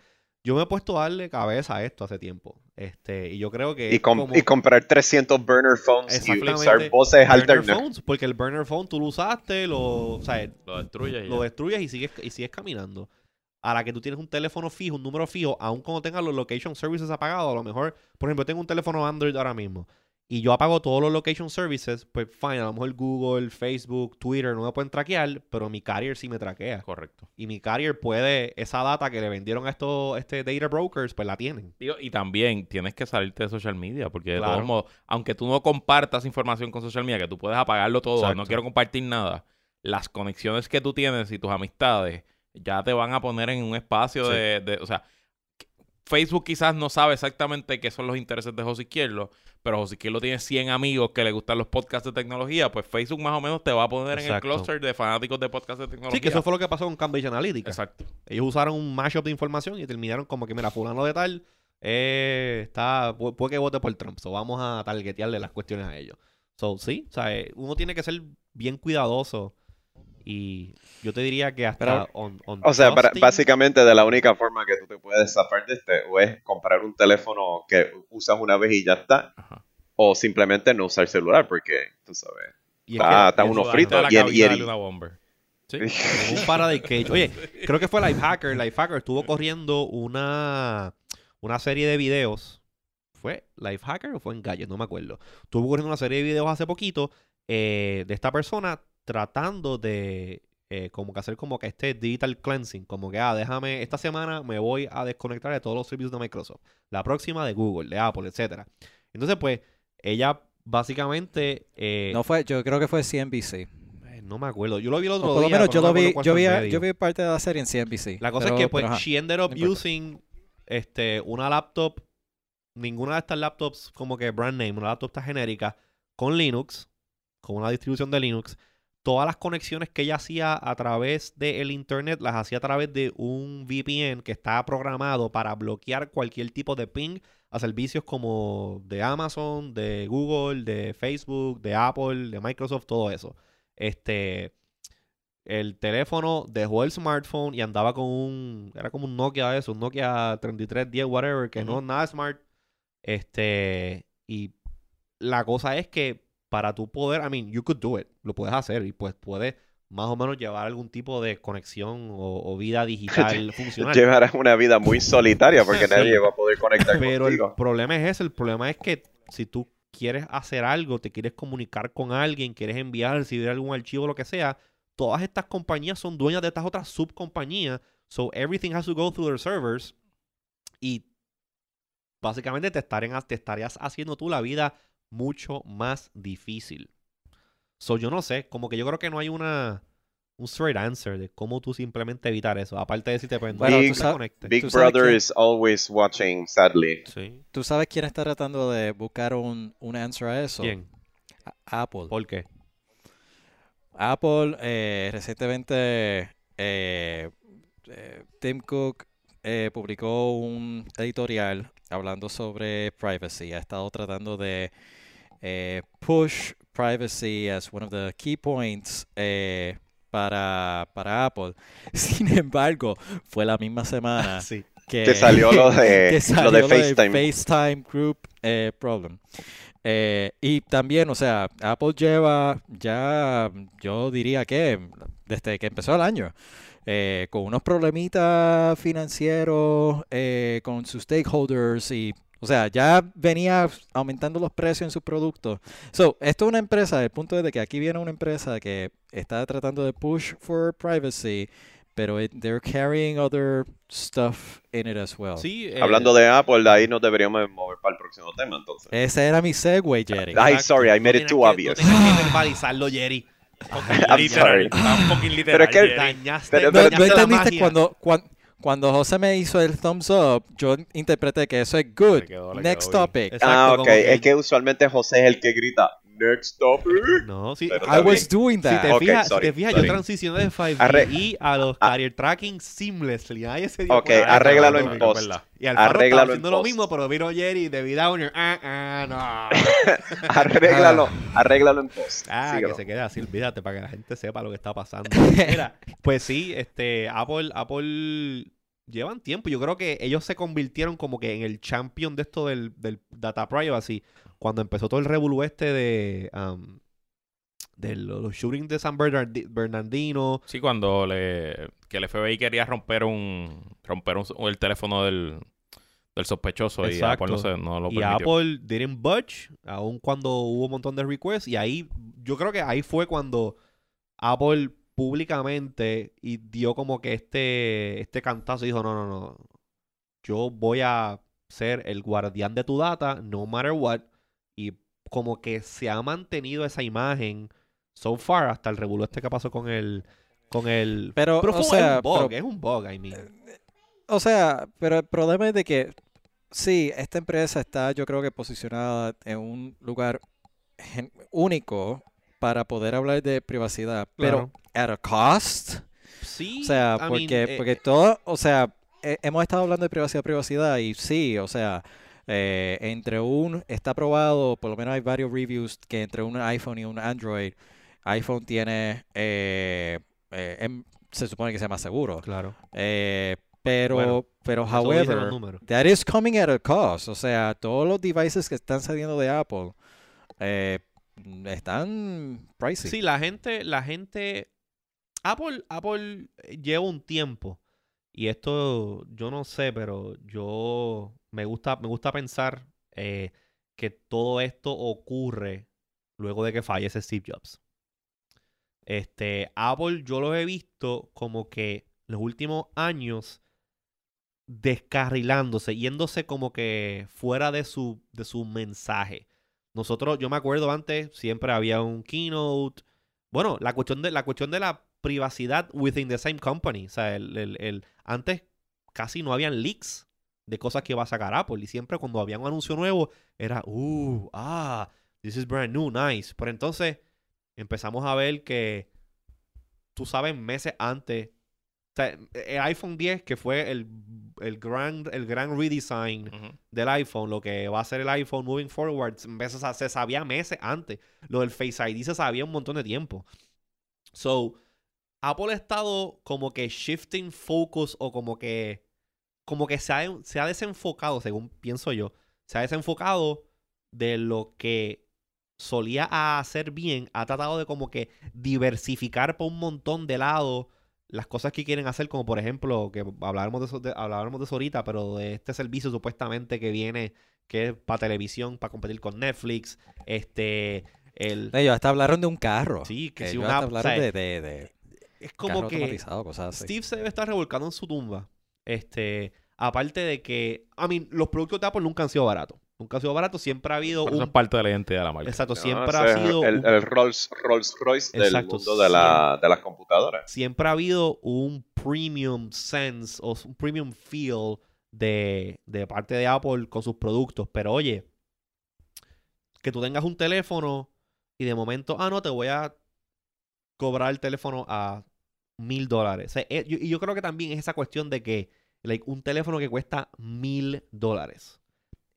yo me he puesto a darle cabeza a esto hace tiempo. Este, y yo creo que Y, es com- como- y comprar 300 burner phones y usar voces burner alternas. phones, porque el burner phone tú lo usaste, lo, o sea, Lo destruye y lo destruyes y sigues, y sigues caminando. A la que tú tienes un teléfono fijo, un número fijo, aun cuando tengas los location services apagados, a lo mejor, por ejemplo, tengo un teléfono Android ahora mismo y yo apago todos los location services, pues fine, a lo mejor Google, Facebook, Twitter no me pueden traquear, pero mi carrier sí me traquea. Correcto. Y mi carrier puede, esa data que le vendieron a estos este data brokers, pues la tienen. Digo, y también tienes que salirte de social media, porque de Claro. todos modos, aunque tú no compartas información con social media, que tú puedes apagarlo todo, Exacto. no quiero compartir nada, las conexiones que tú tienes y tus amistades ya te van a poner en un espacio Sí. de, de- o sea, Facebook quizás no sabe exactamente qué son los intereses de José Izquierdo, pero José Izquierdo tiene 100 amigos que le gustan los podcasts de tecnología, pues Facebook más o menos te va a poner en el cluster de fanáticos de podcasts de tecnología. Sí, que eso fue lo que pasó con Cambridge Analytica. Exacto. Ellos usaron un mashup de información y terminaron como que, mira, fulano de tal, eh, está, pu- puede que vote por Trump. So vamos a targetearle las cuestiones a ellos. So, sí, o sea, eh, uno tiene que ser bien cuidadoso. Y yo te diría que hasta Pero- on, on O sea, para- básicamente de la única forma que tú te puedes zafar de este o es comprar un teléfono que usas una vez y ya está, Ajá. o simplemente no usar celular porque, tú sabes, y es está, está uno frito y el, y el- una bomber. Sí. un Faraday Cage. Oye, creo que fue Lifehacker. Lifehacker estuvo corriendo una, una serie de videos. ¿Fue Lifehacker o fue en Gadget? No me acuerdo. Estuvo corriendo una serie de videos hace poquito eh, de esta persona tratando de eh, como que hacer como que este digital cleansing. Como que, ah, déjame, esta semana me voy a desconectar de todos los servicios de Microsoft. La próxima de Google, de Apple, etcétera. Entonces, pues, ella básicamente... eh, No fue, yo creo que fue CNBC. eh, no me acuerdo. Yo lo vi el O otro por lo menos yo no lo vi, yo vi, a- yo vi parte de la serie en CNBC. La cosa pero- es que pues pero she ended up no using este una laptop ninguna de estas laptops como que brand name, una laptop está genérica con Linux con una distribución de Linux, todas las conexiones que ella hacía a través del internet las hacía a través de un VPN que estaba programado para bloquear cualquier tipo de ping a servicios como de Amazon, de Google, de Facebook, de Apple, de Microsoft, todo eso. Este, el teléfono dejó el smartphone y andaba con un, era como un Nokia de eso, un Nokia 3310, whatever, que no Ujú. es nada smart. Este, y la cosa es que para tu poder, I mean, you could do it, lo puedes hacer y pues puedes más o menos llevar algún tipo de conexión o, o vida digital funcional. Llevarás una vida muy solitaria porque Sí. nadie va a poder conectar Pero el problema es ese, el problema es que si tú quieres hacer algo, te quieres comunicar con alguien, quieres enviar, recibir algún archivo, lo que sea, todas estas compañías son dueñas de estas otras subcompañías, so everything has to go through their servers y básicamente te, estarían, te estarías haciendo tú la vida mucho más difícil. So yo no sé, como que yo creo que no hay una un straight answer de cómo tú simplemente evitar eso, aparte de decirte pues no Bueno, tú te sabes- conectes. Big ¿Tú sabes Brother is always watching, sadly. Sí. ¿Tú sabes quién está tratando de buscar un, un answer a eso? ¿Quién? A- Apple. ¿Por qué? Apple eh, recientemente eh, eh, Tim Cook eh, publicó un editorial hablando sobre privacy. Ha estado tratando de eh, push privacy as one of the key points eh, para, para Apple. Sin embargo, fue la misma semana Sí. que, Que salió lo de, que lo lo FaceTime. FaceTime Group eh, Problem. Eh, y también, o sea, Apple lleva ya, yo diría que desde que empezó el año, eh, con unos problemitas financieros eh, con sus stakeholders y, o sea, ya venía aumentando los precios en sus productos. So, esto es una empresa, el punto es de que aquí viene una empresa que está tratando de push for privacy, pero it- they're carrying other stuff in it as well. Sí, eh, Hablando de Apple, de ahí nos deberíamos mover para el próximo tema, entonces. Ese era mi segue, Jerry. Ay, sorry, I made No it too que- obvious. No tienes que verbalizarlo, Jerry. I'm Literal, sorry. un literal, Pero es que- Jerry. Dañaste, Pero- No, pero- dañaste entendiste cuando, cuando José me hizo el thumbs up, yo interpreté que eso es good. Le quedó- le Next topic. Exacto, ah, ok. que- Es que usualmente José es el que grita, next topic. No, sí. Pero I was doing Si that. te Ok, fijas, si sorry, te fijas yo transicioné de 5G Arre- y a los Ah. carrier tracking seamlessly. Nadie se dio Ok, arréglalo en post. verdad. Y arréglalo en haciendo lo mismo, pero vino Jerry de Downer. Ah, ah, no. arréglalo, arréglalo en post. Ah, Síguelo. que se quede así, olvídate, para que la gente sepa lo que está pasando. Mira, pues sí, este, Apple, Apple llevan tiempo. Yo creo que ellos se convirtieron como que en el champion de esto del, del data privacy. Cuando empezó todo el revolú este de, um, de lo- los shootings de San Bernardi- Bernardino. Sí, cuando le, que el FBI quería romper un romper un- el teléfono del, del sospechoso y. Apple no, se, no lo Y permitió. Apple didn't budge, aun cuando hubo un montón de requests. Y ahí, yo creo que ahí fue cuando Apple públicamente y dio como que este, este cantazo y dijo, no, no, no, yo voy a ser el guardián de tu data, no matter what. Y como que se ha mantenido esa imagen so far hasta el revuelo este que pasó con el... Con el... Pero, fue o sea, un bug, pero- es un bug, I mean. O sea, pero el problema es de que sí, esta empresa está, yo creo que posicionada en un lugar único para poder hablar de privacidad, pero at a cost. Sí, O sea, I mean, porque, eh, porque todo, o sea, he- hemos estado hablando de privacidad, privacidad y sí, o sea, eh, entre un, está probado, por lo menos hay varios reviews que entre un iPhone y un Android, iPhone tiene, eh, eh, em- se supone que sea más seguro, Claro. eh, pero, Bueno, pero however, that is coming at a cost, o sea, todos los devices que están saliendo de Apple eh, están pricey. Sí, la gente, la gente. Apple, Apple lleva un tiempo. Y esto, yo no sé, pero yo me gusta, me gusta pensar eh, que todo esto ocurre luego de que fallece Steve Jobs. Este, Apple, yo lo he visto como que los últimos años descarrilándose, yéndose como que fuera de su, de su mensaje. Nosotros, yo me acuerdo antes, siempre había un keynote. Bueno, la cuestión de la cuestión de la privacidad within the same company. O sea, el, el- antes casi no habían leaks de cosas que iba a sacar Apple. Y siempre cuando había un anuncio nuevo, era, uh, ah, this is brand new, nice. Pero entonces, empezamos a ver que, tú sabes, meses antes, sea, el iPhone 10, que fue el, el, gran, el gran redesign del iPhone, lo que va a ser el iPhone moving forward, meses a- se sabía meses antes. Lo del Face ID se sabía un montón de tiempo. So, Apple ha estado como que shifting focus o como que como que se ha, se ha desenfocado, según pienso yo, se ha desenfocado de lo que solía hacer bien, ha tratado de como que diversificar por un montón de lados las cosas que quieren hacer, como por ejemplo, que hablábamos de eso, de, hablábamos de eso ahorita, pero de este servicio supuestamente que viene, que es para televisión, para competir con Netflix, este, el... Ellos hasta hablaron de un carro. Sí, que si Ellos una- hablaron o sea, de, de, de Es como que... automatizado, cosas así. Steve se debe estar revolcando en su tumba. Este, aparte de que, I mean, los productos de Apple nunca han sido baratos. Nunca han sido baratos, siempre ha habido Pero eso un es parte de la identidad de la marca. Exacto, No, siempre ha sido el, un- el Rolls, Rolls Royce del Exacto, mundo de, la, de las computadoras. siempre ha habido un premium sense o un premium feel de, de parte de Apple con sus productos. Pero oye, que tú tengas un teléfono y de momento, ah, no, te voy a cobrar el teléfono a mil dólares. O sea, eh, yo- y yo creo que también es esa cuestión de que like, un teléfono que cuesta mil dólares.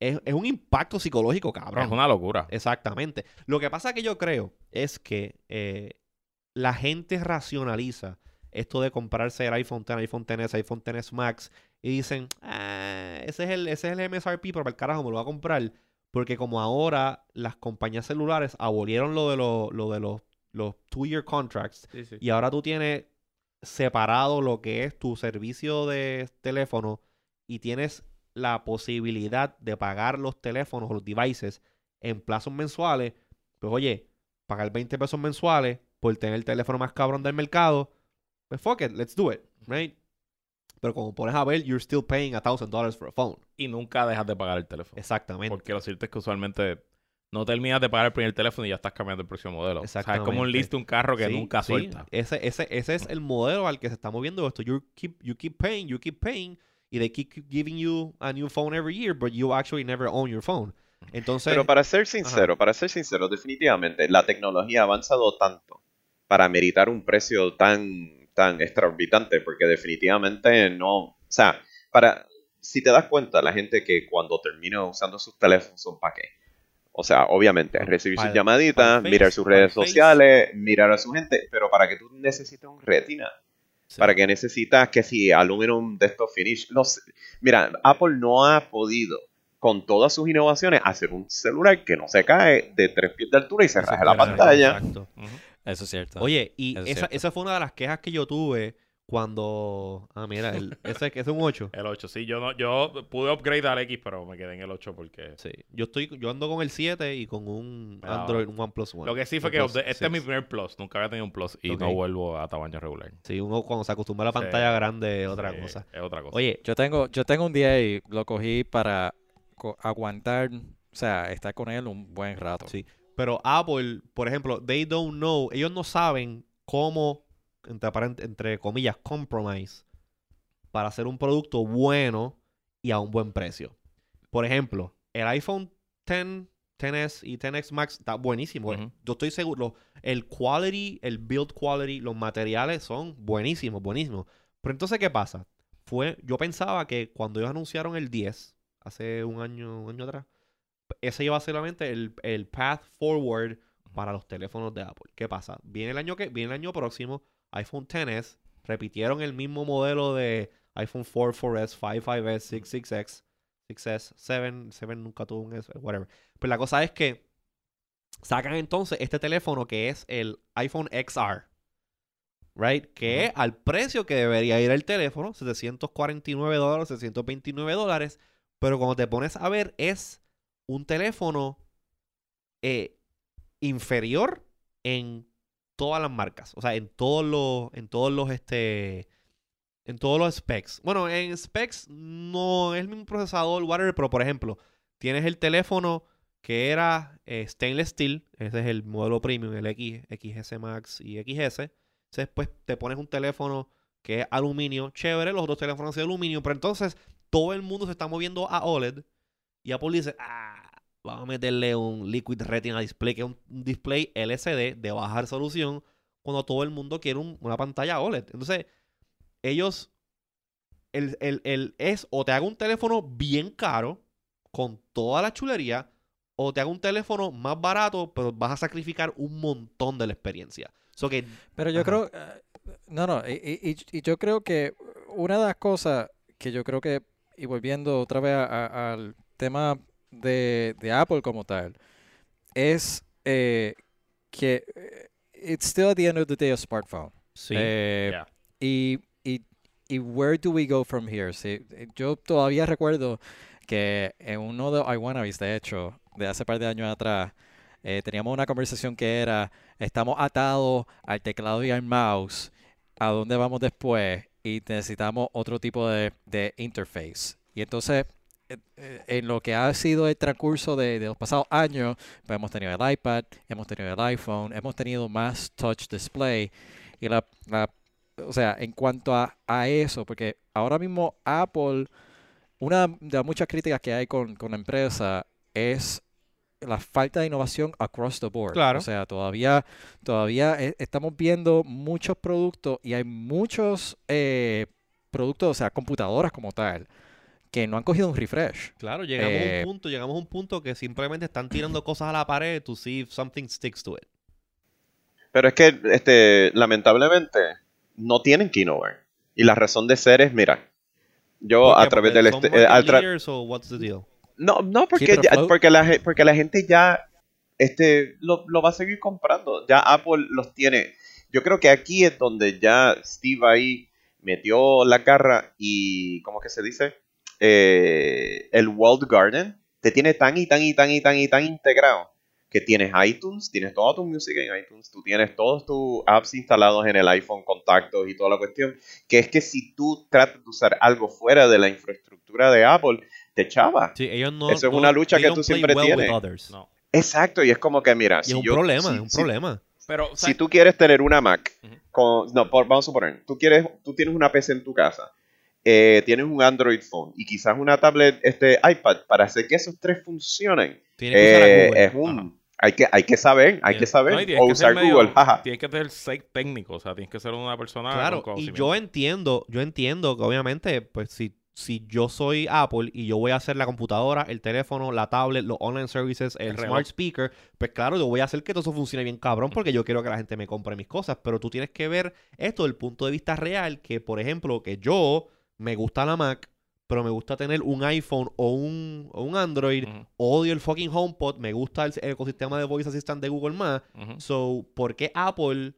Es, es un impacto psicológico, cabrón. es una locura. Exactamente. Lo que pasa que yo creo es que eh, la gente racionaliza esto de comprarse el iPhone X, iPhone X, iPhone X Max y dicen, "Ah, ese es el, ese es el MSRP, pero para el carajo me lo voy a comprar. Porque como ahora las compañías celulares abolieron lo de, lo, lo de los, los two-year contracts Sí, sí. y ahora tú tienes separado lo que es tu servicio de teléfono y tienes la posibilidad de pagar los teléfonos o los devices en plazos mensuales. Pues oye, pagar 20 pesos mensuales por tener el teléfono más cabrón del mercado, pues fuck it, let's do it, right? Pero como pones a ver, you're still paying a thousand dollars for a phone. Y nunca dejas de pagar el teléfono. Exactamente. Porque lo cierto es que usualmente no terminas de pagar el primer teléfono y ya estás cambiando el próximo modelo. O sea, es como un Exactamente. list de un carro que Sí, nunca sí. suelta. Ese, ese, ese es el modelo al que se está moviendo esto. You keep, you keep paying, you keep paying, they keep giving you a new phone every year, but you actually never own your phone. Entonces, Pero para ser sincero, para ser sincero, definitivamente la tecnología ha avanzado tanto para meritar un precio tan, tan extraorbitante, porque definitivamente no, o sea, para, si te das cuenta, la gente que cuando termina usando sus teléfonos son para qué. O sea, obviamente, recibir Para sus llamaditas, mirar sus redes sociales, mirar a su gente, pero para que tú necesites un retina, Sí. para que necesitas que si aluminum de estos finish, no sé. Mira, Apple no ha podido con todas sus innovaciones hacer un celular que no se cae de tres pies de altura y se raje la pantalla. exacto. Eso es cierto. Oye, y esa, cierto. esa fue una de las quejas que yo tuve cuando... Ah, mira, el- ese, ese es un 8. El 8, sí. Yo no, yo pude upgrade al X, pero me quedé en el 8 porque... Sí, yo estoy, yo ando con el 7 y con un Android, un OnePlus One. Lo que sí fue que OnePlus este es mi 6. primer Plus. Nunca había tenido un Plus y no vuelvo a tamaño regular. Sí, uno cuando se acostumbra a la Sí. pantalla grande es otra Sí, cosa. Es otra cosa. Oye, Yo tengo, yo tengo un 10 y lo cogí para co- aguantar, o sea, estar con él un buen rato. Sí. Pero Apple, por ejemplo, they don't know, ellos no saben cómo, entre, comillas, compromise para hacer un producto bueno y a un buen precio. Por ejemplo, el iPhone 10, 10S y 10X Max está buenísimo. Yo estoy seguro, el quality, el build quality, los materiales son buenísimos, buenísimos. Pero entonces, ¿qué pasa? Fue, yo pensaba que cuando ellos anunciaron el 10, hace un año, un año atrás, ese iba a ser solamente el, el path forward para los teléfonos de Apple. ¿Qué pasa? Viene el año que viene el año próximo, iPhone XS, repitieron el mismo modelo de iPhone 4, 4S, 5, 5S, 6, 6X, 6S, 7, 7 nunca tuvo un S, whatever. Pero la cosa es que sacan entonces este teléfono que es el iPhone XR. Right? Que es al precio que debería ir el teléfono, 749 dólares, 729 dólares. Pero cuando te pones a ver, es un teléfono eh, inferior en todas las marcas. O sea, en todos los, en todos los, este, en todos los specs. Bueno, en specs no es el mismo procesador, whatever, pero por ejemplo, tienes el teléfono que era eh, stainless steel, ese es el modelo premium, el X, XS Max y XS. Después te pones un teléfono que es aluminio, chévere, los otros teléfonos de aluminio, pero entonces todo el mundo se está moviendo a OLED y Apple dice, ah, vamos a meterle un Liquid Retina Display, que es un display LCD de baja resolución, cuando todo el mundo quiere un- una pantalla OLED. Entonces, ellos, el, el- el- es o te hago un teléfono bien caro, con toda la chulería, o te hago un teléfono más barato, pero vas a sacrificar un montón de la experiencia. So que, Pero yo Ajá. creo, eh, no, no, y, y- yo creo que una de las cosas que yo creo que, y volviendo otra vez al tema de, de Apple como tal, es eh, que eh, it's still at the end of the day a smartphone. sí. Eh, Yeah. y, y, y where do we go from here? Sí, yo todavía recuerdo que en uno de iWannabes, de hecho, de hace par de años atrás, eh, teníamos una conversación que era, estamos atados al teclado y al mouse, ¿a dónde vamos después? Y necesitamos otro tipo de, de interface. Y entonces, en lo que ha sido el transcurso de, de los pasados años, pues hemos tenido el iPad, hemos tenido el iPhone, hemos tenido más touch display. Y la, la- o sea, en cuanto a, a eso, porque ahora mismo Apple, una de las muchas críticas que hay con, con la empresa es la falta de innovación across the board. Claro. O sea, todavía, todavía e- estamos viendo muchos productos y hay muchos eh, productos, o sea, computadoras como tal, que no han cogido un refresh. Claro, llegamos a Eh, un punto, llegamos a un punto que simplemente están tirando cosas a la pared to see if something sticks to it. Pero es que, este, lamentablemente, no tienen que innovar. Y la razón de ser es, mira, yo a través del... este- eh, al tra- o what's the deal? No, no, porque, ya- porque, la, porque la gente ya este, lo, lo va a seguir comprando. Ya Apple los tiene. Yo creo que aquí es donde ya Steve ahí metió la garra y, ¿cómo que se dice? Eh, el Walled Garden te tiene tan y tan y tan y tan y tan integrado que tienes iTunes, tienes toda tu música en iTunes, tú tienes todos tus apps instalados en el iPhone, contactos y toda la cuestión, que es que si tú tratas de usar algo fuera de la infraestructura de Apple, te chava. Sí, ellos no. Eso es no- una lucha que tú siempre well tienes. No. Exacto, y es como que mira, Y si es un yo- problema, si- es un si- problema. Pero, si tú quieres tener una Mac, con, no, por- vamos a suponer, tú, quieres, tú tienes una PC en tu casa, eh, tienes un Android phone y quizás una tablet este, iPad, para hacer que esos tres funcionen, Tienes que usar a eh, Google. es un... Hay que, hay que saber, hay que saber. No, y tienes o que usar medio- Google. Tienes que ser sec- técnico, o sea, tienes que ser una persona Claro, con y yo entiendo, yo entiendo que obviamente, pues si, si yo soy Apple y yo voy a hacer la computadora, el teléfono, la tablet, los online services, el, El reloj. smart speaker, pues claro, yo voy a hacer que todo eso funcione bien cabrón porque yo quiero que la gente me compre mis cosas, pero tú tienes que ver esto desde el punto de vista real, que por ejemplo, que yo me gusta la Mac, pero me gusta tener un iPhone o un, o un Android, odio el fucking HomePod, me gusta el, ecosistema de Voice Assistant de Google más. So, ¿por qué Apple?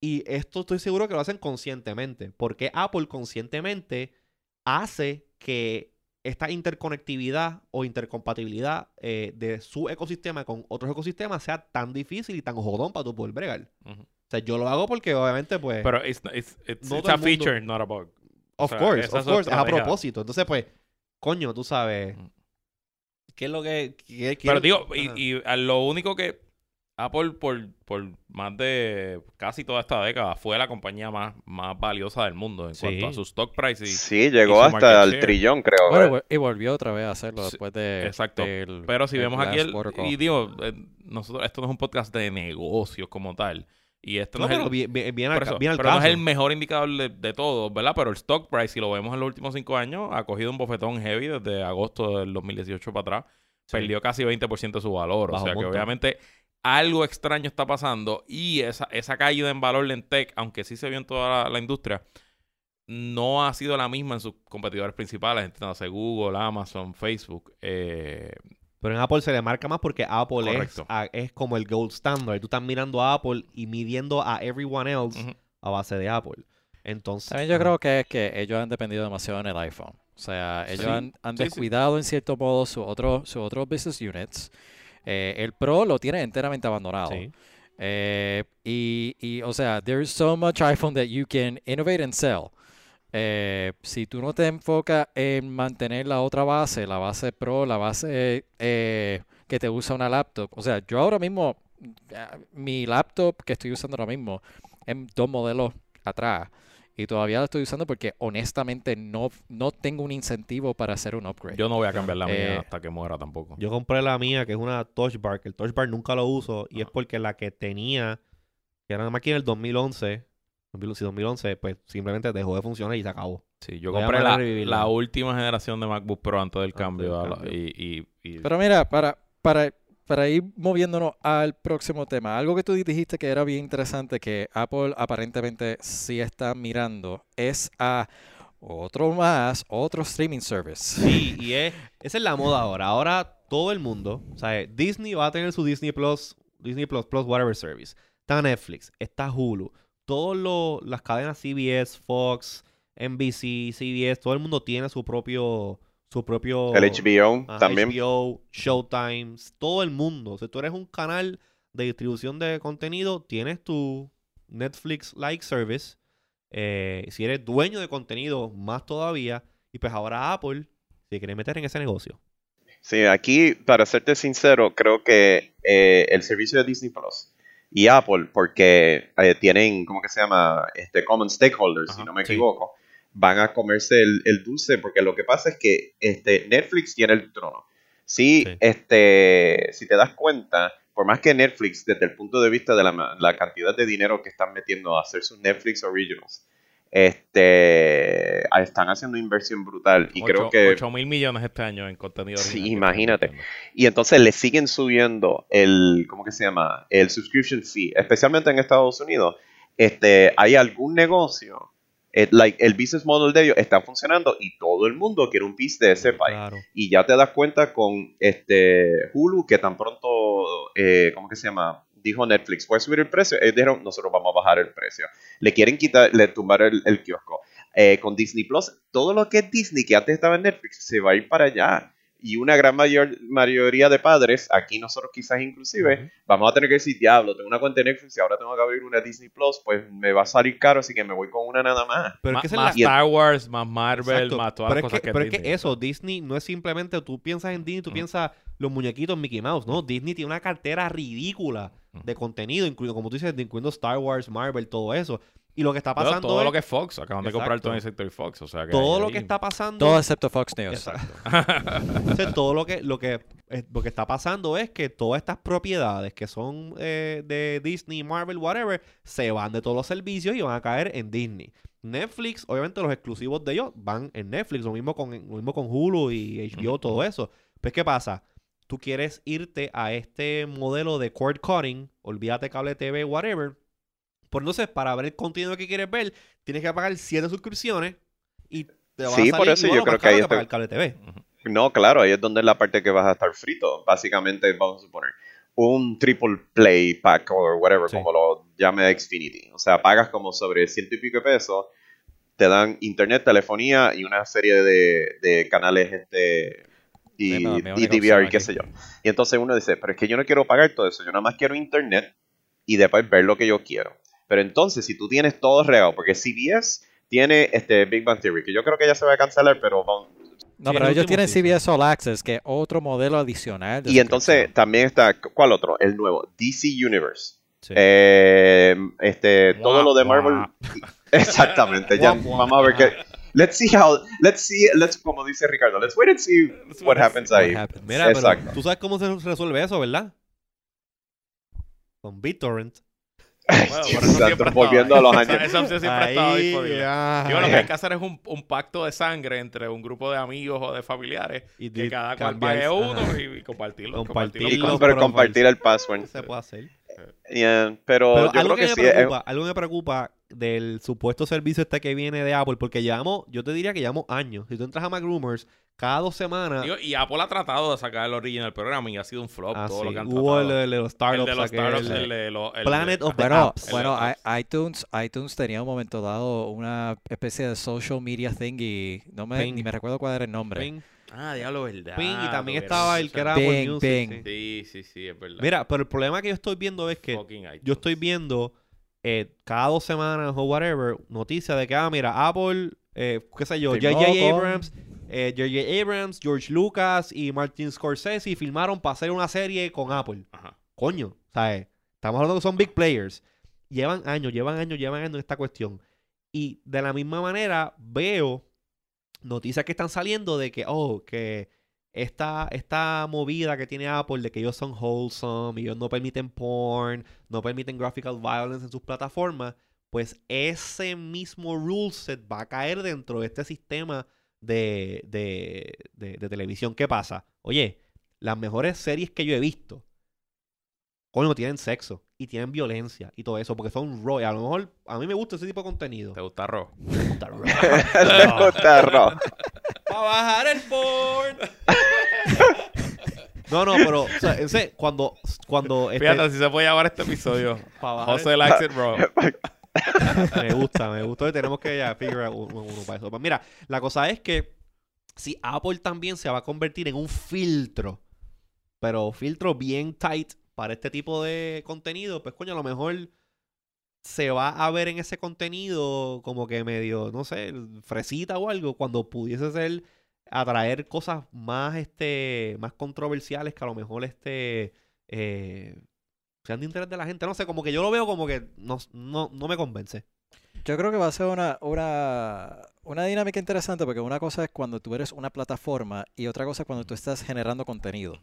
Y esto estoy seguro que lo hacen conscientemente. ¿Por qué Apple conscientemente hace que esta interconectividad o intercompatibilidad eh, de su ecosistema con otros ecosistemas sea tan difícil y tan jodón para tu poder bregar? O sea, yo lo hago porque obviamente, pues, Pero it's, it's, it's, No it's a mundo- feature, not a bug. Of o sea, course, of course, es a propósito. Entonces, pues, coño, tú sabes, Mm. ¿qué es lo que... qué- qué- Pero digo, y, y a lo único que Apple por, por más de casi toda esta década fue la compañía más, más valiosa del mundo en Sí. cuanto a su stock price. Y, Sí, llegó hasta el share. trillón, creo. Vol- y volvió otra vez a hacerlo Sí, después de exacto. del- pero si vemos aquí el... Y digo, eh, nosotros esto no es un podcast de negocios como tal. Y esto no, No, es el, bien, bien, bien al, por eso, bien al pero no es caso. el mejor indicador de, de todo, ¿verdad? Pero el stock price, si lo vemos en los últimos cinco años, ha cogido un bofetón heavy desde agosto del 2018 para atrás. Sí. Perdió casi 20% de su valor. O sea que obviamente algo extraño está pasando y esa, esa caída en valor en tech, aunque sí se vio en toda la, la industria, no ha sido la misma en sus competidores principales, entiéndase Google, Amazon, Facebook. Eh, Pero en Apple se le marca más porque Apple es, Correcto. a- es como el gold standard. Tú estás mirando a Apple y midiendo a everyone else a base de Apple. Entonces, También yo creo que es que ellos han dependido demasiado en el iPhone. O sea, ellos Sí, han, han sí, sí. descuidado en cierto modo sus otros sus otros business units. Eh, el Pro lo tiene enteramente abandonado. Sí. Eh, y, y, o sea, there's so much iPhone that you can innovate and sell. Eh, si tú no te enfocas en mantener la otra base, la base Pro, la base eh, que te usa una laptop. O sea, yo ahora mismo, eh, mi laptop que estoy usando ahora mismo, en dos modelos atrás. y todavía la estoy usando porque honestamente no, no tengo un incentivo para hacer un upgrade. Yo no voy a cambiar la mía Eh, hasta que muera tampoco. Yo compré la mía, que es una Touch Bar, que el Touch Bar nunca lo uso, y es porque la que tenía, que era una máquina del 2011, 2000 sí, 2011, pues simplemente dejó de funcionar y se acabó. Sí, yo compré la, la última generación de MacBook Pro antes del Antes cambio. del a la- cambio. y, y- y- Pero mira, para, para, para ir moviéndonos al próximo tema, algo que tú dijiste que era bien interesante, que Apple aparentemente sí está mirando, es a otro más, otro streaming service. Sí, y es, esa es la moda ahora. Ahora todo el mundo, o sea, Disney va a tener su Disney Plus, Disney Plus Plus Whatever Service. Está Netflix, está Hulu. Todas las cadenas CBS, Fox, NBC, CBS, todo el mundo tiene su propio, su propio El HBO también. HBO, Showtime, todo el mundo. Si tú eres un canal de distribución de contenido, tienes tu Netflix-like service. Eh, si eres dueño de contenido, más todavía. Y pues ahora Apple se quiere meter en ese negocio. Sí, aquí, para serte sincero, creo que eh, el servicio de Disney Plus y Apple, porque eh, tienen, ¿cómo que se llama? Este, common stakeholders, si no me sí. equivoco, van a comerse el, el dulce, porque lo que pasa es que este, Netflix tiene el trono. Sí, Sí. Este, si te das cuenta, por más que Netflix, desde el punto de vista de la, la cantidad de dinero que están metiendo a hacer sus Netflix Originals, este, ah, están haciendo inversión brutal. Y creo ocho- que 8 mil millones este año en contenido. Sí, imagínate. Y entonces le siguen subiendo el, ¿cómo que se llama? El subscription fee, especialmente en Estados Unidos. Este, hay algún negocio, eh, like, el business model de ellos está funcionando y todo el mundo quiere un piece de ese país. Claro. Y ya te das cuenta con este Hulu que tan pronto, eh, ¿cómo que se llama? Dijo Netflix, ¿puedes subir el precio? Ellos dijeron, nosotros vamos a bajar el precio. Le quieren quitar, le tumbar el, el kiosco. Eh, con Disney Plus, todo lo que es Disney, que antes estaba en Netflix, se va a ir para allá. Y una gran mayor, mayoría de padres, aquí nosotros quizás inclusive, vamos a tener que decir, diablo, tengo una cuenta de Netflix y ahora tengo que abrir una Disney Plus, pues me va a salir caro, así que me voy con una nada más. Pero es que más Star Wars, más Marvel, Exacto. más todas pero las cosas que, que, pero es que Disney. eso, Disney no es simplemente tú piensas en Disney, tú Ujú. piensas los muñequitos Mickey Mouse, ¿no? Disney tiene una cartera ridícula Ujú. de contenido, incluido, como tú dices, incluyendo Star Wars, Marvel, todo eso. Y lo que está pasando todo es lo que es Fox. Acaban de comprar. 20th Century Fox. O sea que todo lo que está pasando Todo excepto Fox News. Exacto. Entonces, todo lo que, lo que eh, lo que está pasando es que todas estas propiedades que son eh, de Disney, Marvel, whatever, se van de todos los servicios y van a caer en Disney. Netflix, obviamente los exclusivos de ellos van en Netflix, lo mismo con, lo mismo con Hulu y HBO, todo eso. Pues, ¿qué pasa? Tú quieres irte a este modelo de cord cutting, olvídate cable TV, whatever. Por entonces, para ver el contenido que quieres ver, tienes que pagar 7 suscripciones y te va Sí, a por salir eso igual yo creo que ahí está- pagar cable TV. No, claro, ahí es donde es la parte que vas a estar frito. Básicamente, vamos a suponer, un triple play pack o whatever, Sí. como lo llame Xfinity. O sea, pagas como sobre ciento y pico de pesos, te dan internet, telefonía y una serie de, de canales este y, no, y DVR y qué aquí. sé yo. Y entonces uno dice, pero es que yo no quiero pagar todo eso, yo nada más quiero internet y después ver lo que yo quiero. Pero entonces, si tú tienes todo regado, porque CBS tiene este Big Bang Theory, que yo creo que ya se va a cancelar, pero vamos, No, Sí, pero el ellos tienen sí. CBS All Access, que es otro modelo adicional. de Y entonces también está, ¿cuál otro? El nuevo, DC Universe. Sí. Eh, este, todo lo de Marvel. Exactamente, ya vamos a ver qué. Let's see how, let's see, let's, como dice Ricardo, let's wait and see what happens What ahí. happens. Mira, Exacto. pero tú sabes cómo se resuelve eso, ¿verdad? Con BitTorrent. Bueno, por eso Exacto, siempre ha volviendo a los años. Esa, esa opción siempre ha estado disponible. ah, Y bueno, lo que hay que hacer es un, un pacto de sangre entre un grupo de amigos o de familiares Y que de- cada cual pague uno y, y compartirlo. Compartir Y compartirlo. los con- pero profiles. compartir el password. se puede hacer. Yeah, pero, Pero yo algo creo que, que, sí. es- preocupa, algo que me preocupa del supuesto servicio este que viene de Apple, porque llevamos, yo te diría que llevamos años. Si tú entras a MacRumors, cada dos semanas Digo, y Apple ha tratado de sacar el original programa y ha sido un flop ah, todo sí, lo que han hubo el, tratado. el de los El startups, de los aquel, startups, el- el de los... Planet of the Bueno, apps. bueno, iTunes, iTunes tenía un momento dado una especie de social media thing y no me, Ping. ni me recuerdo cuál era el nombre. Ping, Ah, diablo, verdad. Ping, y también estaba el que era Apple Music, sí. Sí, sí, sí, es verdad. Mira, pero el problema que yo estoy viendo es que yo estoy viendo eh, cada dos semanas o whatever noticias de que, ah, mira, Apple, eh, qué sé yo, J.J. Abrams, eh, J.J. Abrams, George Lucas y Martin Scorsese filmaron para hacer una serie con Apple. Ajá. Coño, ¿sabes? Estamos hablando que son big players. Llevan años, llevan años, llevan años en esta cuestión. Y de la misma manera veo noticias que están saliendo de que, oh, que esta, esta movida que tiene Apple de que ellos son wholesome, ellos no permiten porn, no permiten graphical violence en sus plataformas, pues ese mismo rule set va a caer dentro de este sistema de, de, de, de televisión. ¿Qué pasa? Oye, las mejores series que yo he visto, coño, tienen sexo y tienen violencia y todo eso, porque son raw. Y a lo mejor a mí me gusta ese tipo de contenido. ¿Te gusta Raw? Me gusta raw. Me gusta Raw. ¡Para bajar el porn! No, no, pero o sea, cuando, cuando este, Fíjate, si se puede llamar este episodio. José likes it raw. Me gusta, me gusta. Tenemos que ya figure out uno, uno para eso. Pues mira, la cosa es que si Apple también se va a convertir en un filtro, pero filtro bien tight para este tipo de contenido, pues coño, a lo mejor se va a ver en ese contenido como que medio, no sé, fresita o algo, cuando pudiese ser atraer cosas más este más controversiales que a lo mejor este eh, sean de interés de la gente. No sé, como que yo lo veo como que no, no, no me convence. Yo creo que va a ser una, una, una dinámica interesante porque una cosa es cuando tú eres una plataforma y otra cosa es cuando tú estás generando contenido.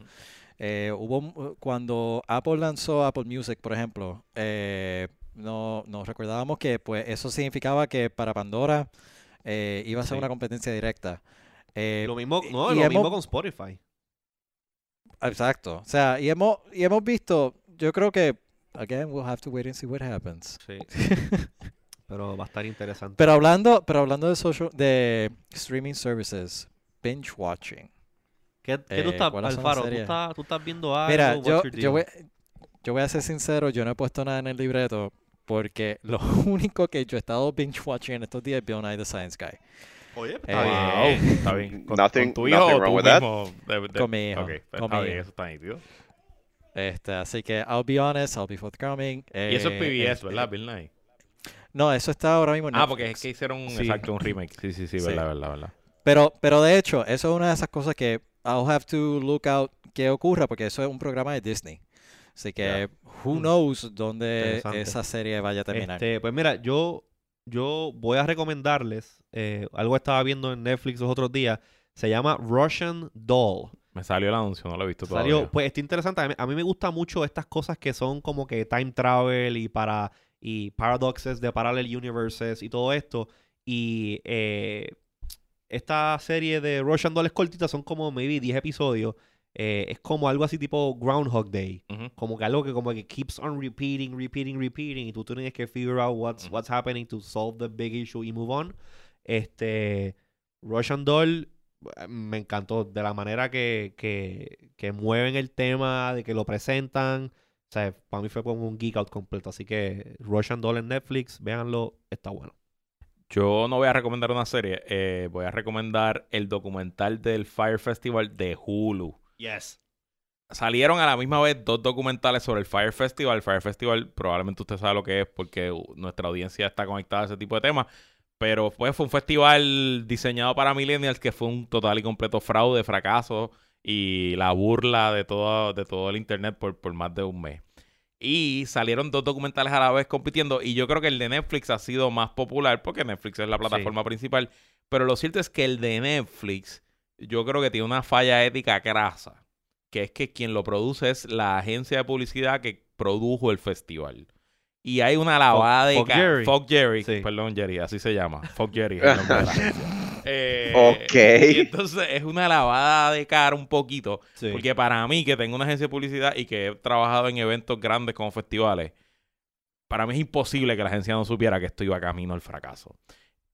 Eh, hubo un- cuando Apple lanzó Apple Music, por ejemplo, eh, no, nos recordábamos que pues eso significaba que para Pandora eh, iba a ser Sí. una competencia directa. Eh, lo mismo, no, y lo hemos- mismo con Spotify. Exacto. O sea, y hemos, y hemos visto, yo creo que, again, we'll have to wait and see what happens. Sí. Pero va a estar interesante. Pero hablando, pero hablando de social, de streaming services, binge watching. ¿Qué, qué tú eh, estás, ¿cuáles son las Alfaro? ¿Tú estás, tú estás viendo algo? Mira, yo, yo, voy, yo voy a ser sincero, yo no he puesto nada en el libreto porque lo único que yo he estado binge watching en estos días es Bill Nye the Science Guy. Oye, eh, está Wow, bien. está bien. ¿Con, Nothing- con tu hijo o wrong tú with that. mismo? De- de- Con mi hijo, Ok, pues con está mi bien, hijo. eso está nítido. Este, así que I'll be honest, I'll be forthcoming. y eso es eh, PBS, este, ¿verdad? Bill Nye. No, eso está ahora mismo en Ah, porque es Netflix. que hicieron un, Sí. exacto, un remake. Sí, sí, sí, Sí. verdad, verdad, verdad. Pero, pero de hecho, eso es una de esas cosas que I'll have to look out que ocurra porque eso es un programa de Disney. Así que who knows dónde esa serie vaya a terminar. Este, pues mira, yo, yo voy a recomendarles eh, algo que estaba viendo en Netflix los otros días. Se llama Russian Doll. Me salió el anuncio, no lo he visto todavía. Salió, pues está interesante. A mí, a mí me gusta mucho estas cosas que son como que time travel y para y paradoxes de parallel universes y todo esto. Y eh, esta serie de Russian Doll es cortita, son como maybe 10 episodios. Eh, es como algo así tipo Groundhog Day. Ujú. Como que algo que como que keeps on repeating, repeating, repeating. Y tú tienes que figure out what's, Ujú. what's happening to solve the big issue y move on. Este, Russian Doll eh, me encantó de la manera que, que, que mueven el tema, de que lo presentan. O sea, para mí fue como un geek out completo. Así que Russian Doll en Netflix, véanlo, está bueno. Yo no voy a recomendar una serie, eh, voy a recomendar el documental del Fire Festival de Hulu. Yes. Salieron a la misma vez dos documentales sobre el Fire Festival. El Fire Festival, probablemente usted sabe lo que es porque nuestra audiencia está conectada a ese tipo de temas. Pero pues, fue un festival diseñado para millennials que fue un total y completo fraude, fracaso y la burla de todo, de todo el internet por, por más de un mes. Y salieron dos documentales a la vez compitiendo. Y yo creo que el de Netflix ha sido más popular porque Netflix es la plataforma principal. Pero lo cierto es que el de Netflix, yo creo que tiene una falla ética grasa. Que es que quien lo produce es la agencia de publicidad que produjo el festival. Y hay una lavada de Fuck Jerry. Fuck Jerry. Sí. Perdón, Jerry, así se llama. Fuck Jerry es el nombre de la agencia. Eh, Ok. Y entonces es una lavada de cara un poquito. Sí. Porque para mí, que tengo una agencia de publicidad y que he trabajado en eventos grandes como festivales, para mí es imposible que la agencia no supiera que esto iba camino al fracaso.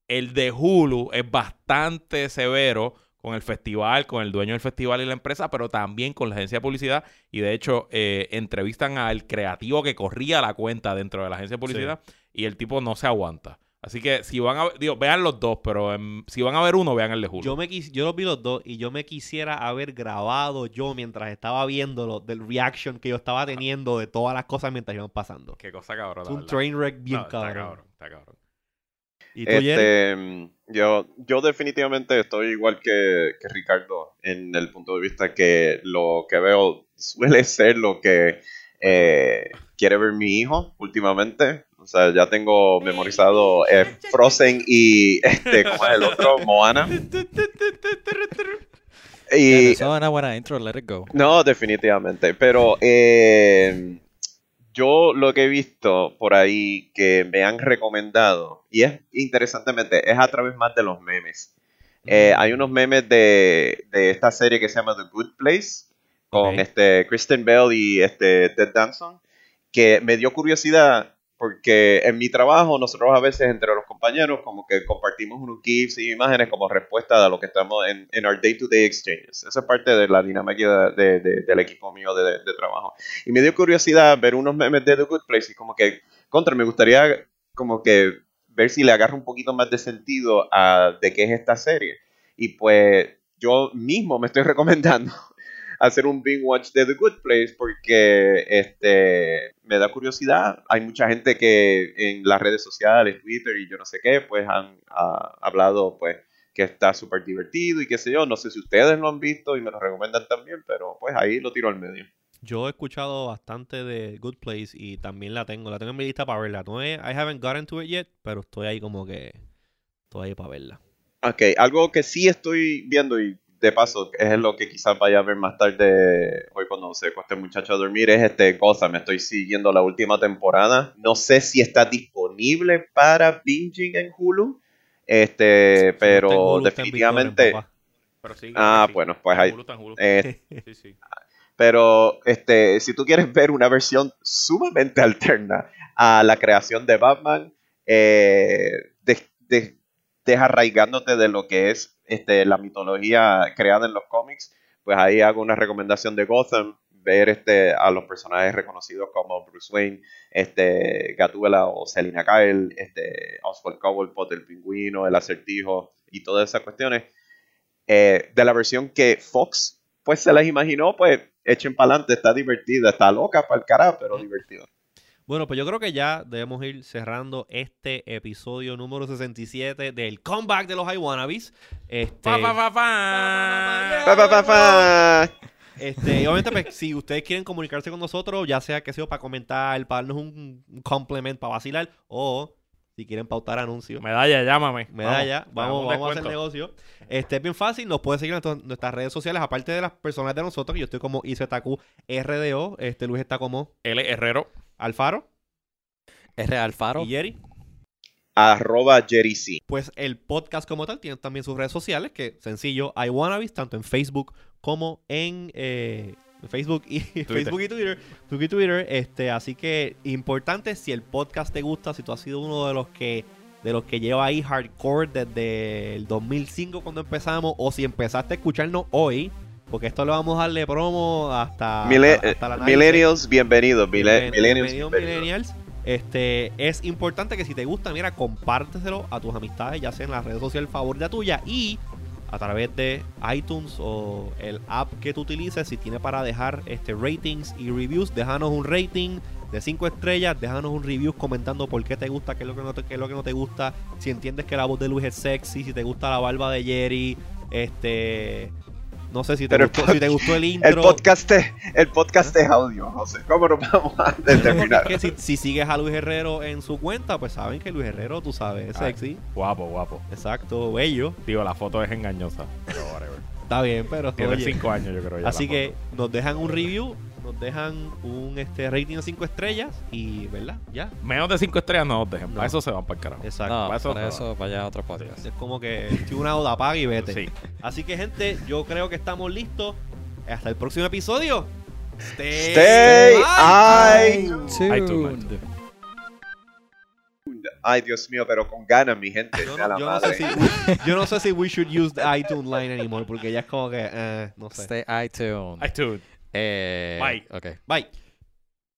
El de Hulu es bastante severo con el festival, con el dueño del festival y la empresa, pero también con la agencia de publicidad. Y de hecho, eh, entrevistan al creativo que corría la cuenta dentro de la agencia de publicidad y el tipo no se aguanta. Así que si van a digo, vean los dos, pero em, si van a ver uno, vean el de Hulu. Yo, me quis- yo los vi los dos y yo me quisiera haber grabado yo mientras estaba viéndolo del reaction que yo estaba teniendo de todas las cosas mientras iban pasando. Qué cosa cabrón. Es un verdad. train wreck bien No, está cabrón. cabrón. Está cabrón. ¿Y tú? Este, mm, yo, yo definitivamente estoy igual que, que Ricardo en el punto de vista que lo que veo suele ser lo que eh, quiere ver mi hijo últimamente. sea, ya tengo memorizado eh, Frozen y este, ¿cómo es el otro? Moana. Y, una buena intro, let it go. no, definitivamente. Pero eh, yo lo que he visto por ahí que me han recomendado, y es interesantemente, es a través más de los memes. Eh, hay unos memes de, de esta serie que se llama The Good Place, con este Kristen Bell y este Ted Danson, que me dio curiosidad porque en mi trabajo nosotros a veces entre los compañeros como que compartimos unos GIFs y imágenes como respuesta a lo que estamos en, en our day-to-day exchanges. Esa es parte de la dinámica de- de- del equipo mío de, de trabajo. Y me dio curiosidad ver unos memes de The Good Place y como que, contra, me gustaría como que ver si le agarro un poquito más de sentido a de qué es esta serie. Y pues yo mismo me estoy recomendando hacer un binge watch de The Good Place porque este me da curiosidad. Hay mucha gente que en las redes sociales, Twitter y yo no sé qué, pues han hablado pues que está súper divertido y qué sé yo. No sé si ustedes lo han visto y me lo recomiendan también, pero pues ahí lo tiro al medio. Yo he escuchado bastante de Good Place y también la tengo. La tengo en mi lista para verla. No he, I haven't gotten to it yet, pero estoy ahí como que... Estoy ahí para verla. Ok, algo que sí estoy viendo y de paso es lo que quizás vaya a ver más tarde hoy cuando se acueste el muchacho a dormir es este cosa, me estoy siguiendo la última temporada. No sé si está disponible para binging en Hulu, este, pero Hulu, está en definitivamente... Pero sí, Ah, sí. bueno, pues ahí- Hulu, está en Hulu. eh, Sí, sí. Pero este, si tú quieres ver una versión sumamente alterna a la creación de Batman, eh, de- de- desarraigándote de lo que es este, la mitología creada en los cómics, pues ahí hago una recomendación de Gotham, ver este, a los personajes reconocidos como Bruce Wayne, este, Gatúbela o Selina Kyle, este, Oswald Cobblepot, el pingüino, el acertijo y todas esas cuestiones, eh, de la versión que Fox pues se las imaginó, pues echen para adelante, está divertida, está loca para el carajo, pero divertida. Bueno, pues yo creo que ya debemos ir cerrando este episodio número 67 del comeback de los iWannabes. Este, Pa, pa, pa, pa. Pa, pa, pa, pa. este, y obviamente, pues, si ustedes quieren comunicarse con nosotros, ya sea que sea para comentar, para darnos un, un compliment, para vacilar, o si quieren pautar anuncios. Medalla, llámame. Medalla, vamos, vamos, a hacer negocio. Este es bien fácil, nos pueden seguir en nuestras redes sociales, aparte de las personas de nosotros, que yo estoy como IZQ RDO, este Luis está como L. Herrero. Alfaro R. Alfaro. y Jerry. Arroba Jerry C. Pues el podcast como tal tiene también sus redes sociales, que sencillo, iWannabes, tanto en Facebook como en eh, Facebook y Facebook y Twitter, Facebook y Twitter, este, así que importante si el podcast te gusta, si tú has sido uno de los que de los que lleva ahí hardcore desde el 2005 cuando empezamos o si empezaste a escucharnos hoy, porque esto le vamos a darle promo hasta, Mille- hasta- hasta la millennials, bienvenidos. Mille- Bienven- millennials, bienvenidos, bienvenidos. millennials. Este, es importante que si te gusta, mira, compárteselo a tus amistades, ya sea en las redes sociales favorita tuya y a través de iTunes o el app que tú utilices, si tiene para dejar este ratings y reviews, déjanos un rating de 5 estrellas, déjanos un review comentando por qué te gusta, qué es lo que no te, qué es lo que no te gusta, si entiendes que la voz de Luis es sexy, si te gusta la barba de Jerry, este no sé si te, gustó, si te gustó el intro. El podcast, es, el podcast es audio, José. ¿Cómo nos vamos a determinar? Porque es que si, si sigues a Luis Herrero en su cuenta, pues saben que Luis Herrero, tú sabes, es Ay. sexy. Guapo, guapo. Exacto, bello. Digo, la foto es engañosa. Pero whatever. Está bien, pero Tiene oye, 5 años, yo creo. ya Así que foto. nos dejan un review, nos dejan un este rating de 5 estrellas y, ¿verdad? Ya. Menos de 5 estrellas no nos dejen. No. Para eso se van para el carajo. Exacto. No, para eso para eso vaya a otro podcast. Es como que estoy una oda, apaga y vete. Sí. Así que, gente, yo creo que estamos listos. Hasta el próximo episodio. Stay, Stay Tuned. Ay, Dios mío, pero con ganas, mi gente. Yo no, la yo no sé si, yo no sé si we should use the iTunes line anymore porque ya es como que, eh, no sé. Stay iTunes. iTunes. Eh, Bye. Ok. Bye.